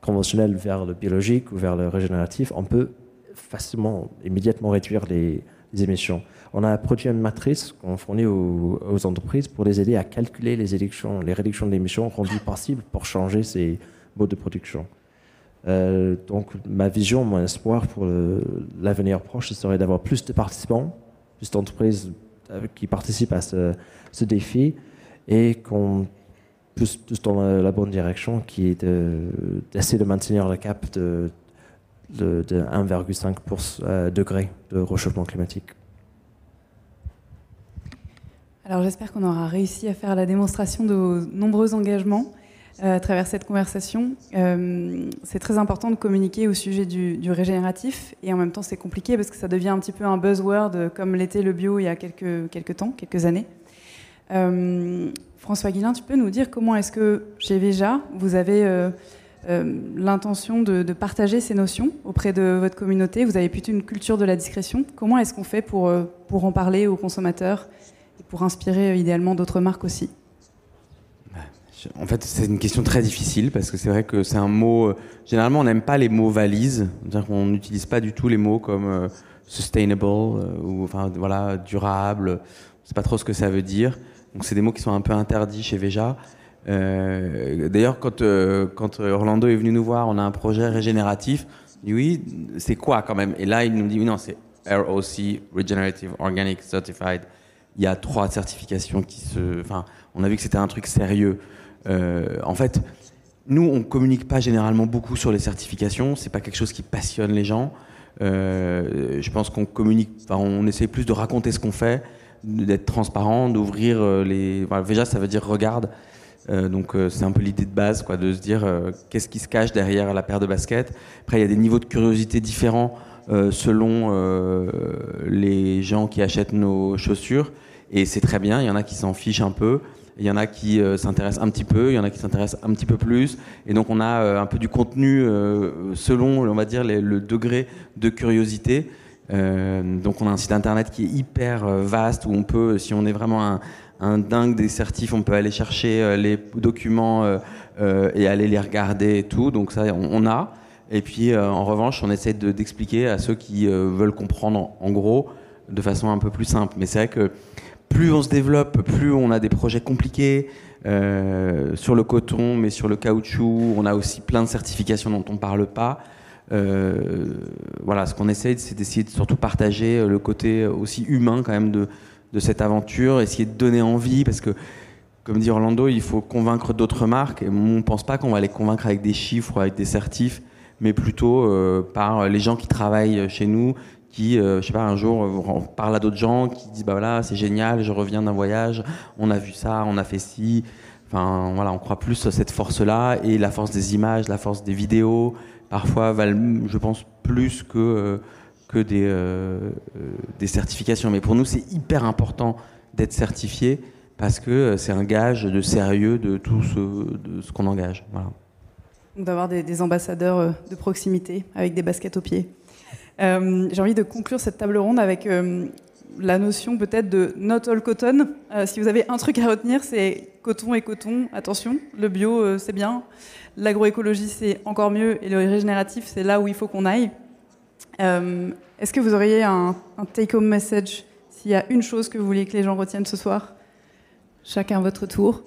conventionnel vers le biologique ou vers le régénératif, on peut facilement, immédiatement réduire les émissions. On a produit une matrice qu'on fournit aux, entreprises pour les aider à calculer les, élections, les réductions d'émissions rendues possibles pour changer ces modes de production. Euh, donc ma vision, mon espoir pour l'avenir proche, ce serait d'avoir plus de participants, plus d'entreprises euh, qui participent à ce, défi et qu'on plus, plus dans la, bonne direction qui est de- d'essayer de, maintenir le cap de, de, de 1,5 pour- euh, degré de réchauffement climatique. Alors j'espère qu'on aura réussi à faire la démonstration de vos nombreux engagements euh, à travers cette conversation. Euh, c'est très important de communiquer au sujet du, régénératif et en même temps c'est compliqué parce que ça devient un petit peu un buzzword euh, comme l'était le bio il y a quelques, quelques temps, quelques années. François Guillain, tu peux nous dire comment est-ce que chez Veja, vous avez l'intention de, de partager ces notions auprès de votre communauté? Vous avez plutôt une culture de la discrétion. Comment est-ce qu'on fait pour, pour en parler aux consommateurs? Pour inspirer euh, idéalement d'autres marques aussi En fait, c'est une question très difficile parce que c'est vrai que c'est un mot. euh, Généralement, on n'aime pas les mots valises. Qu'on n'utilise pas du tout les mots comme euh, sustainable ou enfin voilà durable. On sait pas trop ce que ça veut dire. Donc c'est des mots qui sont un peu interdits chez Veja. D'ailleurs, quand quand Orlando est venu nous voir, on a un projet régénératif. On dit oui, c'est quoi quand même? Et là, il nous dit oui, non, c'est ROC Regenerative Organic Certified. Il y a trois certifications qui se. Enfin, on a vu que c'était un truc sérieux. Euh, en fait, nous, on communique pas généralement beaucoup sur les certifications. C'est pas quelque chose qui passionne les gens. Euh, je pense qu'on communique. Enfin, on essaie plus de raconter ce qu'on fait, d'être transparent, d'ouvrir euh, les. Voilà, déjà, ça veut dire regarde. Donc c'est un peu l'idée de base, quoi, de se dire qu'est-ce qui se cache derrière la paire de baskets. Après, il y a des niveaux de curiosité différents selon euh, les gens qui achètent nos chaussures, et c'est très bien. Il y en a qui s'en fichent un peu, il y en a qui euh, s'intéressent un petit peu, il y en a qui s'intéressent un petit peu plus, et donc on a euh, un peu du contenu euh, selon, on va dire, le degré de curiosité. Euh, donc on a un site internet qui est hyper euh, vaste où on peut, si on est vraiment un, dingue des certifs, on peut aller chercher euh, les documents euh, euh, et aller les regarder et tout. Donc ça, on a. Et puis euh, en revanche, on essaie de- d'expliquer à ceux qui euh, veulent comprendre en, gros de façon un peu plus simple. Mais c'est vrai que plus on se développe, plus on a des projets compliqués euh, sur le coton, mais sur le caoutchouc. On a aussi plein de certifications dont on parle pas. Voilà, ce qu'on essaie, c'est d'essayer de surtout partager le côté aussi humain quand même de, de cette aventure, essayer de donner envie, parce que, comme dit Orlando, il faut convaincre d'autres marques. Et on ne pense pas qu'on va les convaincre avec des chiffres ou avec des certifs, mais plutôt euh, par les gens qui travaillent chez nous, qui, euh, je sais pas, un jour, euh, on parle à d'autres gens qui disent, bah voilà, c'est génial, je reviens d'un voyage, on a vu ça, on a fait ci. Enfin, voilà, on croit plus à cette force-là et la force des images, la force des vidéos, parfois valent, je pense, plus que, euh, que des, des certifications. Mais pour nous, c'est hyper important d'être certifié parce que c'est un gage de sérieux de tout ce, ce qu'on engage. Voilà. D'avoir des, ambassadeurs euh, de proximité avec des baskets aux pieds. Euh, J'ai envie de conclure cette table ronde avec euh, la notion peut-être de not all cotton. Si vous avez un truc à retenir, c'est coton et coton. Attention, le bio c'est bien, l'agroécologie c'est encore mieux et le régénératif c'est là où il faut qu'on aille. Est-ce que vous auriez un, un take-home message S'il y a une chose que vous voulez que les gens retiennent ce soir, chacun votre tour.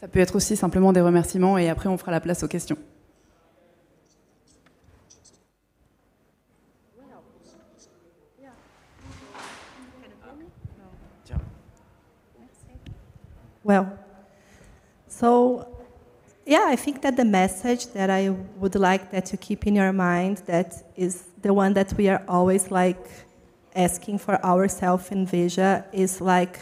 Ça peut être aussi simplement des remerciements et après on fera la place aux questions. Well, so yeah, I think that the message that I would like that you keep in your mind that is the one that we are always like asking for ourselves in Veja is like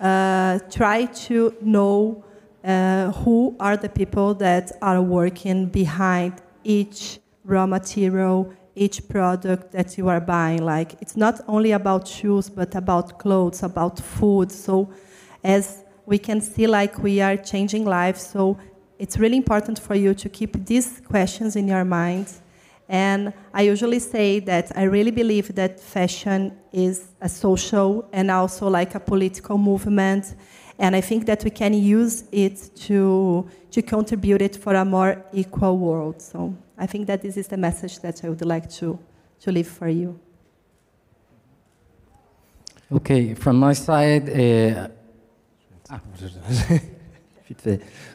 uh, try to know uh, who are the people that are working behind each raw material, each product that you are buying. Like it's not only about shoes, but about clothes, about food. So as we can see, like we are changing lives. So it's really important for you to keep these questions in your mind. And I usually say that I really believe that fashion is a social and also like a political movement. And I think that we can use it to, to contribute it for a more equal world. So I think that this is the message that I would like to, to leave for you. Okay, from my side, uh.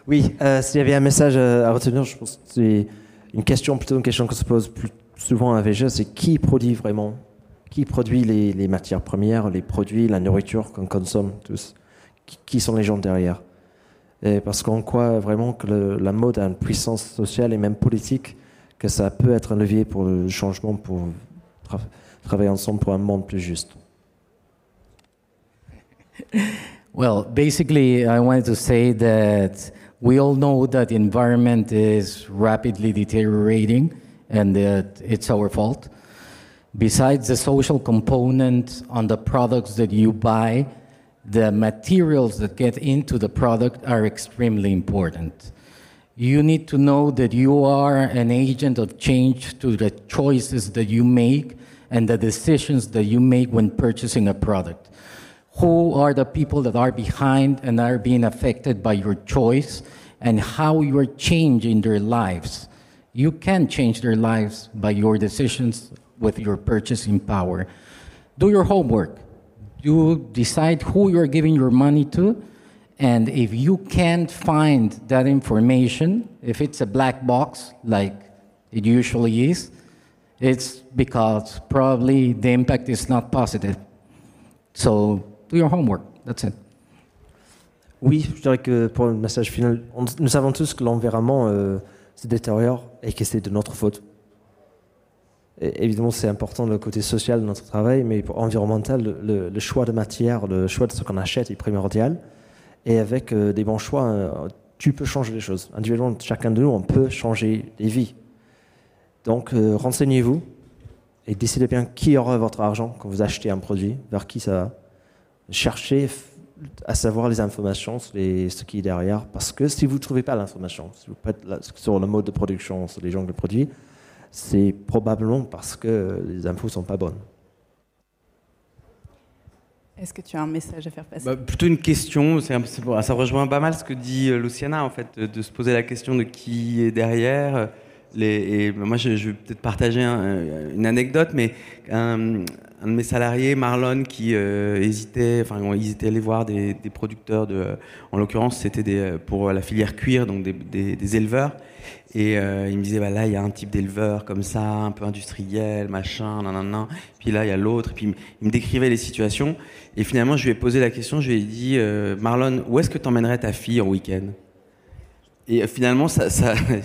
Oui, euh, s'il y avait un message à, à retenir, je pense que c'est une question, plutôt une question qu'on se pose plus souvent à VG, c'est qui produit vraiment? Qui produit les, les matières premières, les produits, la nourriture qu'on consomme tous? Qui, sont les gens derrière et Parce qu'on croit vraiment que la mode a une puissance sociale et même politique, que ça peut être un levier pour le changement, pour tra- travailler ensemble pour un monde plus juste. Well, basically, I wanted to say that we all know that the environment is rapidly deteriorating and that it's our fault. Besides the social component on the products that you buy, the materials that get into the product are extremely important. You need to know that you are an agent of change to the choices that you make and the decisions that you make when purchasing a product who are the people that are behind and are being affected by your choice and how you are changing their lives. You can change their lives by your decisions with your purchasing power. Do your homework. You decide who you're giving your money to, and if you can't find that information, if it's a black box like it usually is, it's because probably the impact is not positive. So do your homework. That's it. Oui, je dirais que pour le message final, on- nous savons tous que l'environnement euh, se détériore et que c'est de notre faute. Évidemment, c'est important le côté social de notre travail, mais pour environnemental, le, choix de matière, le choix de ce qu'on achète est primordial. Et avec euh, des bons choix, euh, tu peux changer les choses. Individuellement, chacun de nous, on peut changer des vies. Donc, euh, renseignez-vous et décidez bien qui aura votre argent quand vous achetez un produit, vers qui ça va. Cherchez à savoir les informations les- ce qui est derrière, parce que si vous ne trouvez pas l'information, si vous sur le mode de production, sur les gens qui le produisent, c'est probablement parce que les infos sont pas bonnes. Est-ce que tu as un message à faire passer? Bah, plutôt une question, un- ça rejoint pas mal ce que dit euh, Luciana en fait, de, de se poser la question de qui est derrière. Euh, et moi, je, je vais peut-être partager un- euh, une anecdote, mais un, un de mes salariés, Marlon, qui euh, hésitait, enfin, ils étaient allés voir des, producteurs de, en l'occurrence, c'était pour la filière cuir, donc des, éleveurs. Et euh, il me disait, bah, là, il y a un type d'éleveur comme ça, un peu industriel, machin, nan, nan, nan. Puis là, il y a l'autre. Puis il me- décrivait les situations. Et finalement, je lui ai posé la question, je lui ai dit, euh, Marlon, où est-ce que tu emmènerais ta fille en week-end? Et euh, finalement, ça,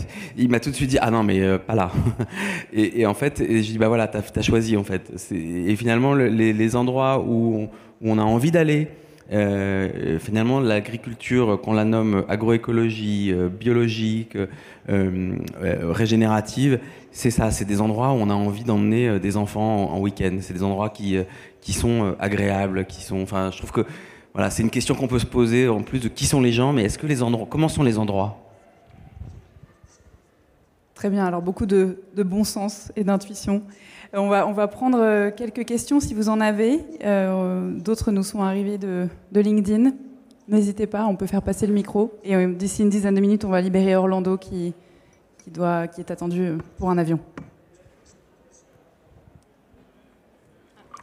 il m'a tout de suite dit, ah non, mais euh, pas là. Et, en fait, je dis, bah voilà, t'as as choisi en fait. Et finalement, le- les, endroits où on, a envie d'aller, euh, finalement, l'agriculture, qu'on la nomme agroécologie, biologique, régénérative, c'est ça, c'est des endroits où on a envie d'emmener des enfants en, en week-end. C'est des endroits qui, qui sont agréables, qui sont. Enfin, je trouve que voilà, c'est une question qu'on peut se poser en plus de qui sont les gens, mais est-ce que les endroits, comment sont les endroits? Très bien, alors beaucoup de, bon sens et d'intuition. On va, on va prendre euh, quelques questions si vous en avez. Euh, D'autres nous sont arrivés de, de LinkedIn. N'hésitez pas, on peut faire passer le micro. Et euh, d'ici une dizaine de minutes, on va libérer Orlando qui, qui, doit, qui est attendu pour un avion.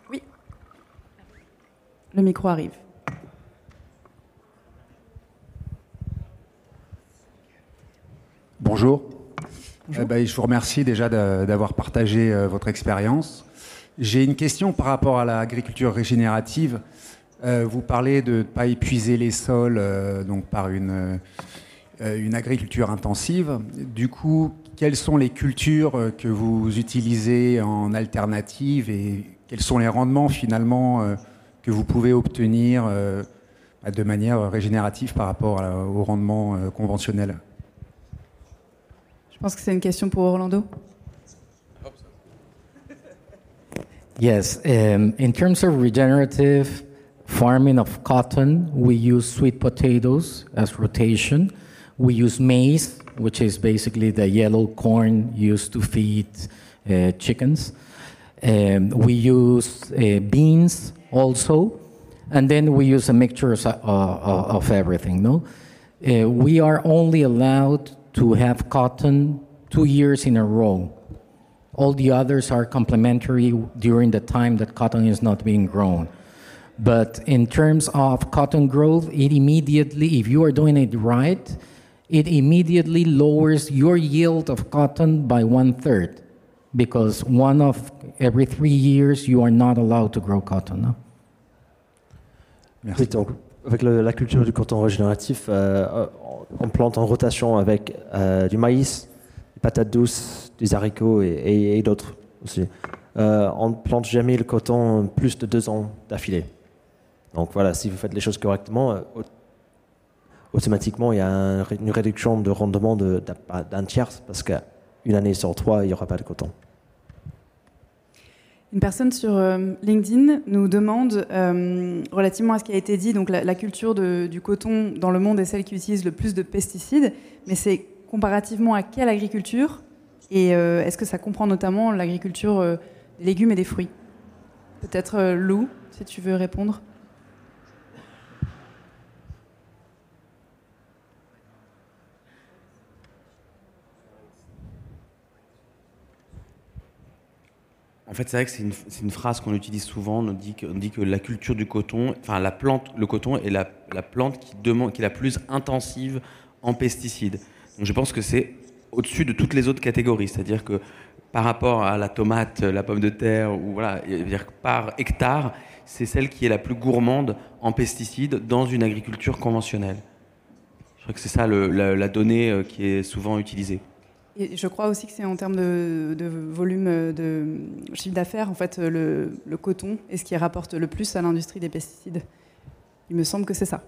Oui. Le micro arrive. Bonjour. Eh ben, je vous remercie déjà d'avoir partagé euh, votre expérience. J'ai une question par rapport à l'agriculture régénérative. Euh, vous parlez de ne pas épuiser les sols euh, donc par une, une agriculture intensive. Du coup, quelles sont les cultures que vous utilisez en alternative et quels sont les rendements finalement que vous pouvez obtenir de manière régénérative par rapport au rendement conventionnel Je pense que c'est une question pour Orlando. Yes, um, in terms of regenerative farming of cotton, we use sweet potatoes as rotation. We use maize, which is basically the yellow corn used to feed uh, chickens. Um, we use uh, beans also, and then we use a mixture of, uh, uh, of everything. No, uh, we are only allowed to have cotton two years in a row. All the others are complementary during the time that cotton is not being grown. But in terms of cotton growth, it immediately, if you are doing it right, it immediately lowers your yield of cotton by one third. Because one of every three years, you are not allowed to grow cotton. no? Merci. Oui, donc, avec le- la culture du coton régénératif, euh, on plante en rotation avec euh, du maïs, des patates douces, des haricots et, d'autres aussi. Euh, on ne plante jamais le coton plus de deux ans d'affilée. Donc voilà, si vous faites les choses correctement, euh, au- automatiquement il y a un- une réduction de rendement de- d'un d'un tiers parce qu'une année sur trois, il n'y aura pas de coton. Une personne sur euh, LinkedIn nous demande, euh, relativement à ce qui a été dit, donc la, culture du coton dans le monde est celle qui utilise le plus de pesticides, mais c'est comparativement à quelle agriculture Et euh, est-ce que ça comprend notamment l'agriculture des légumes et des fruits? Peut-être Lou, si tu veux répondre. En fait, c'est vrai que c'est une, phrase qu'on utilise souvent. On dit, que, dit que la culture du coton, enfin la plante, le coton est la, la, plante qui, demande, qui est la plus intensive en pesticides. Je pense que c'est au-dessus de toutes les autres catégories. C'est-à-dire que par rapport à la tomate, la pomme de terre, ou voilà, dire par hectare, c'est celle qui est la plus gourmande en pesticides dans une agriculture conventionnelle. Je crois que c'est ça la, donnée euh, qui est souvent utilisée. Et je crois aussi que c'est en termes de, volume de chiffre d'affaires, en fait, le, coton est ce qui rapporte le plus à l'industrie des pesticides. Il me semble que c'est ça.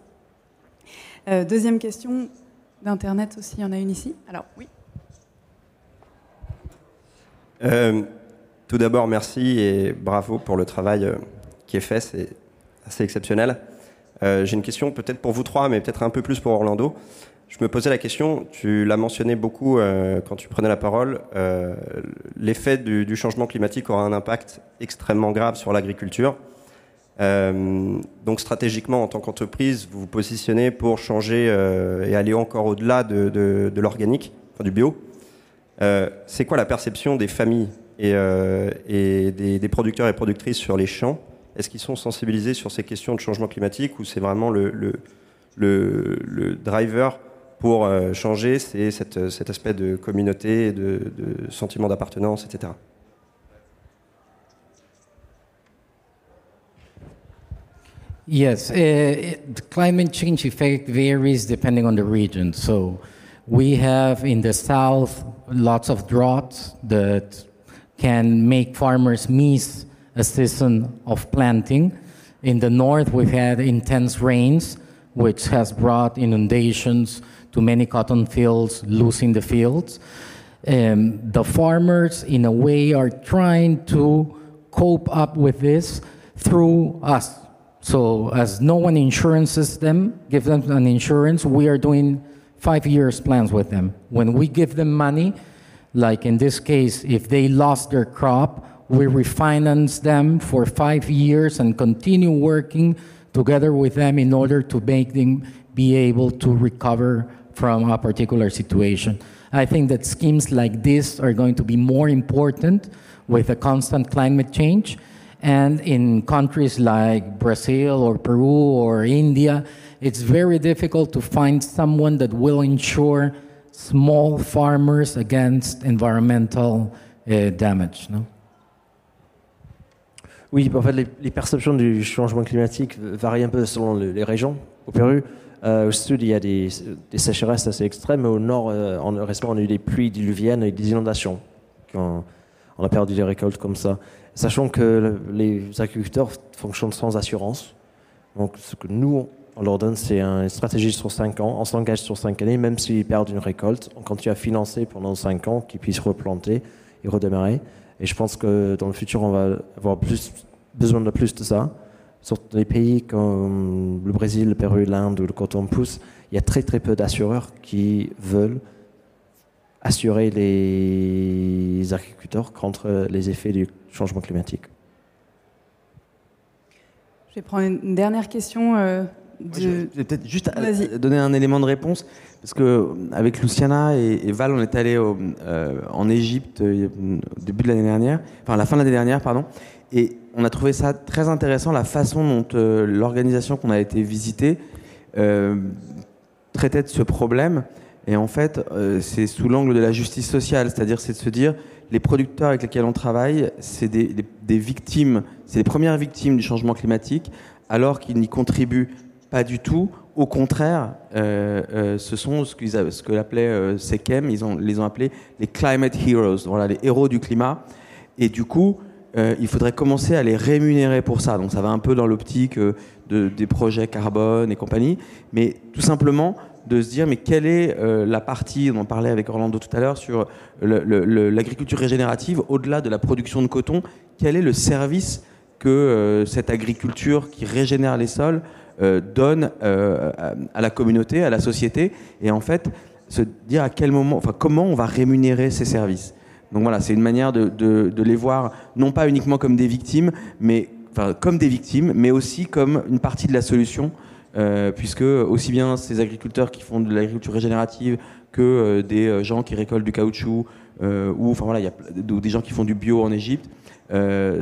Euh, deuxième question d'Internet aussi, il y en a une ici? Alors, oui. Euh, tout d'abord, merci et bravo pour le travail euh, qui est fait, c'est assez exceptionnel. Euh, J'ai une question peut-être pour vous trois, mais peut-être un peu plus pour Orlando. Je me posais la question, tu l'as mentionné beaucoup euh, quand tu prenais la parole, euh, l'effet du, du, changement climatique aura un impact extrêmement grave sur l'agriculture. Euh, donc stratégiquement, en tant qu'entreprise, vous vous positionnez pour changer euh, et aller encore au-delà de, de, de l'organique, enfin, du bio. Euh, c'est quoi la perception des familles et, et des, des, producteurs et productrices sur les champs? Est-ce qu'ils sont sensibilisés sur ces questions de changement climatique ou c'est vraiment le, le, le, le driver pour euh, changer, c'est cet, cet, aspect de communauté, de, de sentiment d'appartenance, etc. Yes, uh, the climate change effect varies depending on the region. So we have in the south lots of droughts that can make farmers miss a season of planting. In the north, we've had intense rains, which has brought inundations to many cotton fields losing the fields. Um, the farmers, in a way, are trying to cope up with this through us. So, as no one insurances them, give them an insurance, we are doing five years plans with them. When we give them money, like in this case, if they lost their crop, we refinance them for five years and continue working together with them in order to make them be able to recover from a particular situation. I think that schemes like this are going to be more important with a constant climate change. And in countries like Brazil or Peru or India, it's very difficult to find someone that will insure small farmers against environmental uh, damage. No? Oui, en fait, les, les, perceptions du changement climatique varient un peu selon les régions. Au Pérou, Euh, au sud, il y a des, sécheresses assez extrêmes, au nord, euh, on, récemment, on a eu des pluies diluviennes et des inondations. On a perdu des récoltes comme ça. Sachant que les agriculteurs fonctionnent sans assurance. Donc, ce que nous, on leur donne, c'est une stratégie sur 5 ans. On s'engage sur 5 années, même s'ils perdent une récolte. On continue à financer pendant 5 ans qu'ils puissent replanter et redémarrer. Et je pense que dans le futur, on va avoir besoin de plus de ça sur les pays comme le Brésil, le Pérou, l'Inde ou le coton pousse, il y a très très peu d'assureurs qui veulent assurer les agriculteurs contre les effets du changement climatique. Je vais prendre une dernière question. Euh, de... Je vais peut-être juste donner un élément de réponse. Parce que avec Luciana et, et Val, on est allé euh, en Égypte euh, au début de l'année dernière, enfin à la fin de l'année dernière, pardon. Et on a trouvé ça très intéressant, la façon dont euh, l'organisation qu'on a été visiter euh, traitait de ce problème. Et en fait, euh, c'est sous l'angle de la justice sociale, c'est-à-dire c'est de se dire les producteurs avec lesquels on travaille, c'est des, des, des, victimes, c'est les premières victimes du changement climatique, alors qu'ils n'y contribuent pas du tout. Au contraire, euh, euh, ce sont ce, qu'ils ce que l'appelait euh, SECEM, ils ont, les ont appelés les climate heroes, voilà, les héros du climat. Et du coup, euh, il faudrait commencer à les rémunérer pour ça. Donc ça va un peu dans l'optique euh, de, des projets carbone et compagnie, mais tout simplement de se dire mais quelle est euh, la partie, on en parlait avec Orlando tout à l'heure, sur l'agriculture régénérative, au-delà de la production de coton, quel est le service que cette agriculture qui régénère les sols donne à, à la communauté, à la société, et en fait se dire à quel moment, enfin comment on va rémunérer ces services? Donc voilà, c'est une manière de, les voir non pas uniquement comme des victimes, mais comme des victimes, mais aussi comme une partie de la solution, euh, puisque aussi bien ces agriculteurs qui font de l'agriculture régénérative que euh, des gens qui récoltent du caoutchouc, euh, ou enfin voilà, des gens qui font du bio en Égypte,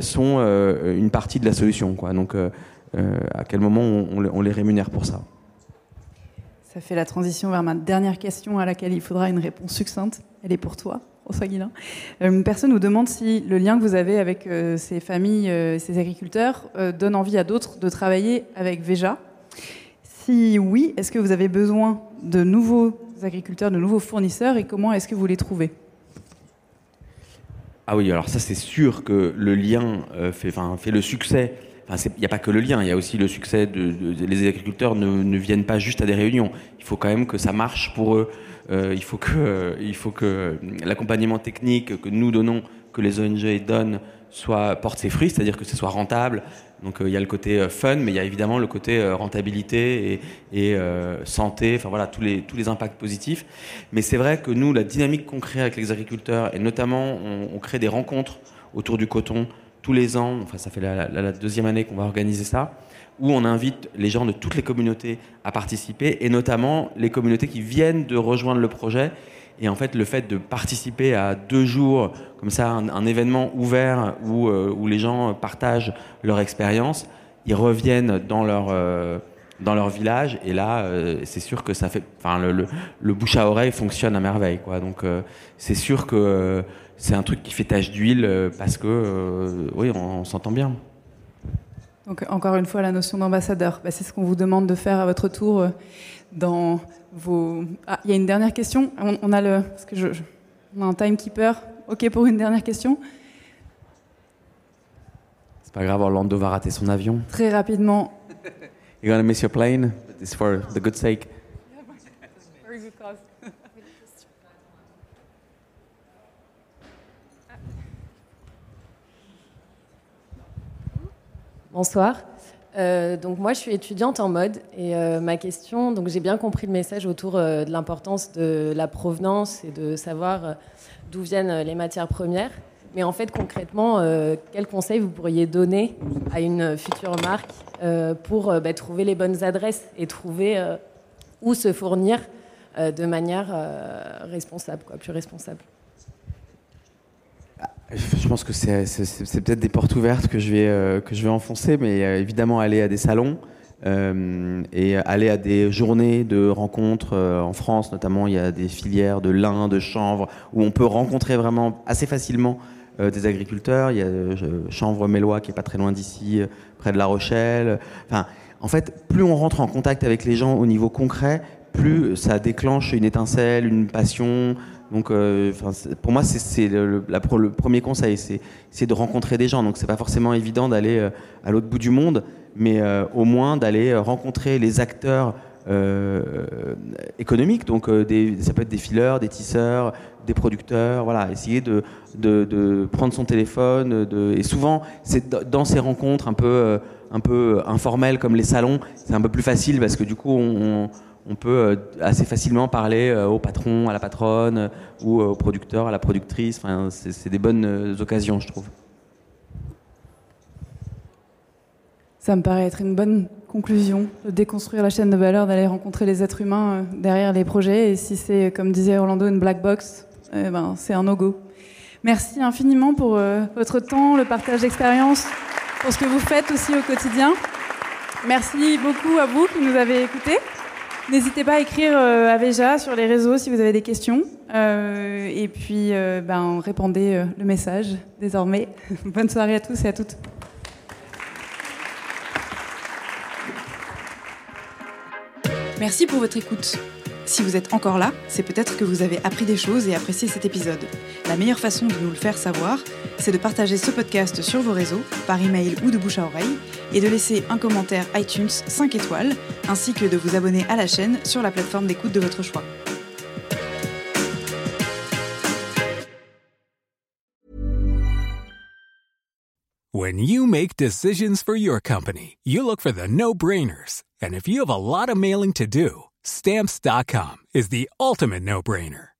sont une partie de la solution. Donc, à quel moment on, les rémunère pour ça? Ça fait la transition vers ma dernière question à laquelle il faudra une réponse succincte. Elle est pour toi. Une personne nous demande si le lien que vous avez avec ces familles, ces agriculteurs, donne envie à d'autres de travailler avec Veja. Si oui, est-ce que vous avez besoin de nouveaux agriculteurs, de nouveaux fournisseurs et comment est-ce que vous les trouvez? Ah oui, alors ça c'est sûr que le lien euh, fait, le succès. Il n'y a pas que le lien, il y a aussi le succès les agriculteurs ne, viennent pas juste à des réunions. Il faut quand même que ça marche pour eux. Euh, il faut que, faut que l'accompagnement technique que nous donnons, que les ONG donnent, soit porte ses fruits, c'est-à-dire que ce soit rentable. Donc euh, il y a le côté euh, fun, mais il y a évidemment le côté euh, rentabilité et, santé, enfin voilà, tous les, tous les impacts positifs. Mais c'est vrai que nous, la dynamique qu'on crée avec les agriculteurs, et notamment on, crée des rencontres autour du coton tous les ans, enfin ça fait la deuxième année qu'on va organiser ça, où on invite les gens de toutes les communautés à participer, et notamment les communautés qui viennent de rejoindre le projet et en fait, le fait de participer à deux jours, comme ça, un, événement ouvert où, euh, où, les gens partagent leur expérience, ils reviennent dans leur, euh, dans leur village. Et là, euh, c'est sûr que ça fait. Enfin, le, le, bouche à oreille fonctionne à merveille. Quoi. Donc, c'est sûr que c'est un truc qui fait tache d'huile parce que, oui, on, s'entend bien. Donc, encore une fois, la notion d'ambassadeur. Bah, c'est ce qu'on vous demande de faire à votre tour dans vos... Ah, il y a une dernière question. On, a le... Parce que je, on a un timekeeper. OK pour une dernière question C'est pas grave, Orlando va rater son avion. Très rapidement. You're gonna miss your plane, but it's for the good sake. Bonsoir. Euh, donc moi, je suis étudiante en mode et euh, ma question, donc j'ai bien compris le message autour euh, de l'importance de la provenance et de savoir d'où viennent les matières premières. Mais en fait, concrètement, quels conseils vous pourriez donner à une future marque pour bah, trouver les bonnes adresses et trouver où se fournir de manière responsable, quoi, plus responsable? Je pense que c'est peut-être des portes ouvertes que je vais, euh, que je vais enfoncer, mais euh, évidemment aller à des salons euh, et aller à des journées de rencontres en France, notamment il y a des filières de lin, de chanvre, où on peut rencontrer vraiment assez facilement des agriculteurs. Il y a Chanvre-Mélois qui est pas très loin d'ici, près de La Rochelle. Enfin, en fait, plus on rentre en contact avec les gens au niveau concret, plus ça déclenche une étincelle, une passion, donc, euh, pour moi, c'est le, premier conseil, c'est de rencontrer des gens. Donc, c'est pas forcément évident d'aller euh, à l'autre bout du monde, mais euh, au moins d'aller rencontrer les acteurs économiques. Donc, ça peut être des fileurs, des tisseurs, des producteurs. Voilà, essayer de, prendre son téléphone. Et souvent, c'est dans ces rencontres un peu, informelles comme les salons, c'est un peu plus facile parce que du coup, on peut euh, assez facilement parler euh, au patron, à la patronne, euh, ou au producteur, à la productrice. Enfin, c'est des bonnes occasions, je trouve. Ça me paraît être une bonne conclusion de déconstruire la chaîne de valeur, d'aller rencontrer les êtres humains derrière les projets. Et si c'est, comme disait Orlando, une black box, eh ben, c'est un no-go. Merci infiniment pour votre temps, le partage d'expérience, pour ce que vous faites aussi au quotidien. Merci beaucoup à vous qui nous avez écoutés. N'hésitez pas à écrire euh, à Veja sur les réseaux si vous avez des questions. Euh, et puis, euh, ben, répandez le message désormais. Bonne soirée à tous et à toutes. Merci pour votre écoute. Si vous êtes encore là, c'est peut-être que vous avez appris des choses et apprécié cet épisode. La meilleure façon de nous le faire savoir, c'est de partager ce podcast sur vos réseaux, par email ou de bouche à oreille, et de laisser un commentaire iTunes 5 étoiles, ainsi que de vous abonner à la chaîne sur la plateforme d'écoute de votre choix. When you make decisions for your company, you look for the no-brainers. And if you have a lot of mailing to do, stamps.com is the ultimate no-brainer.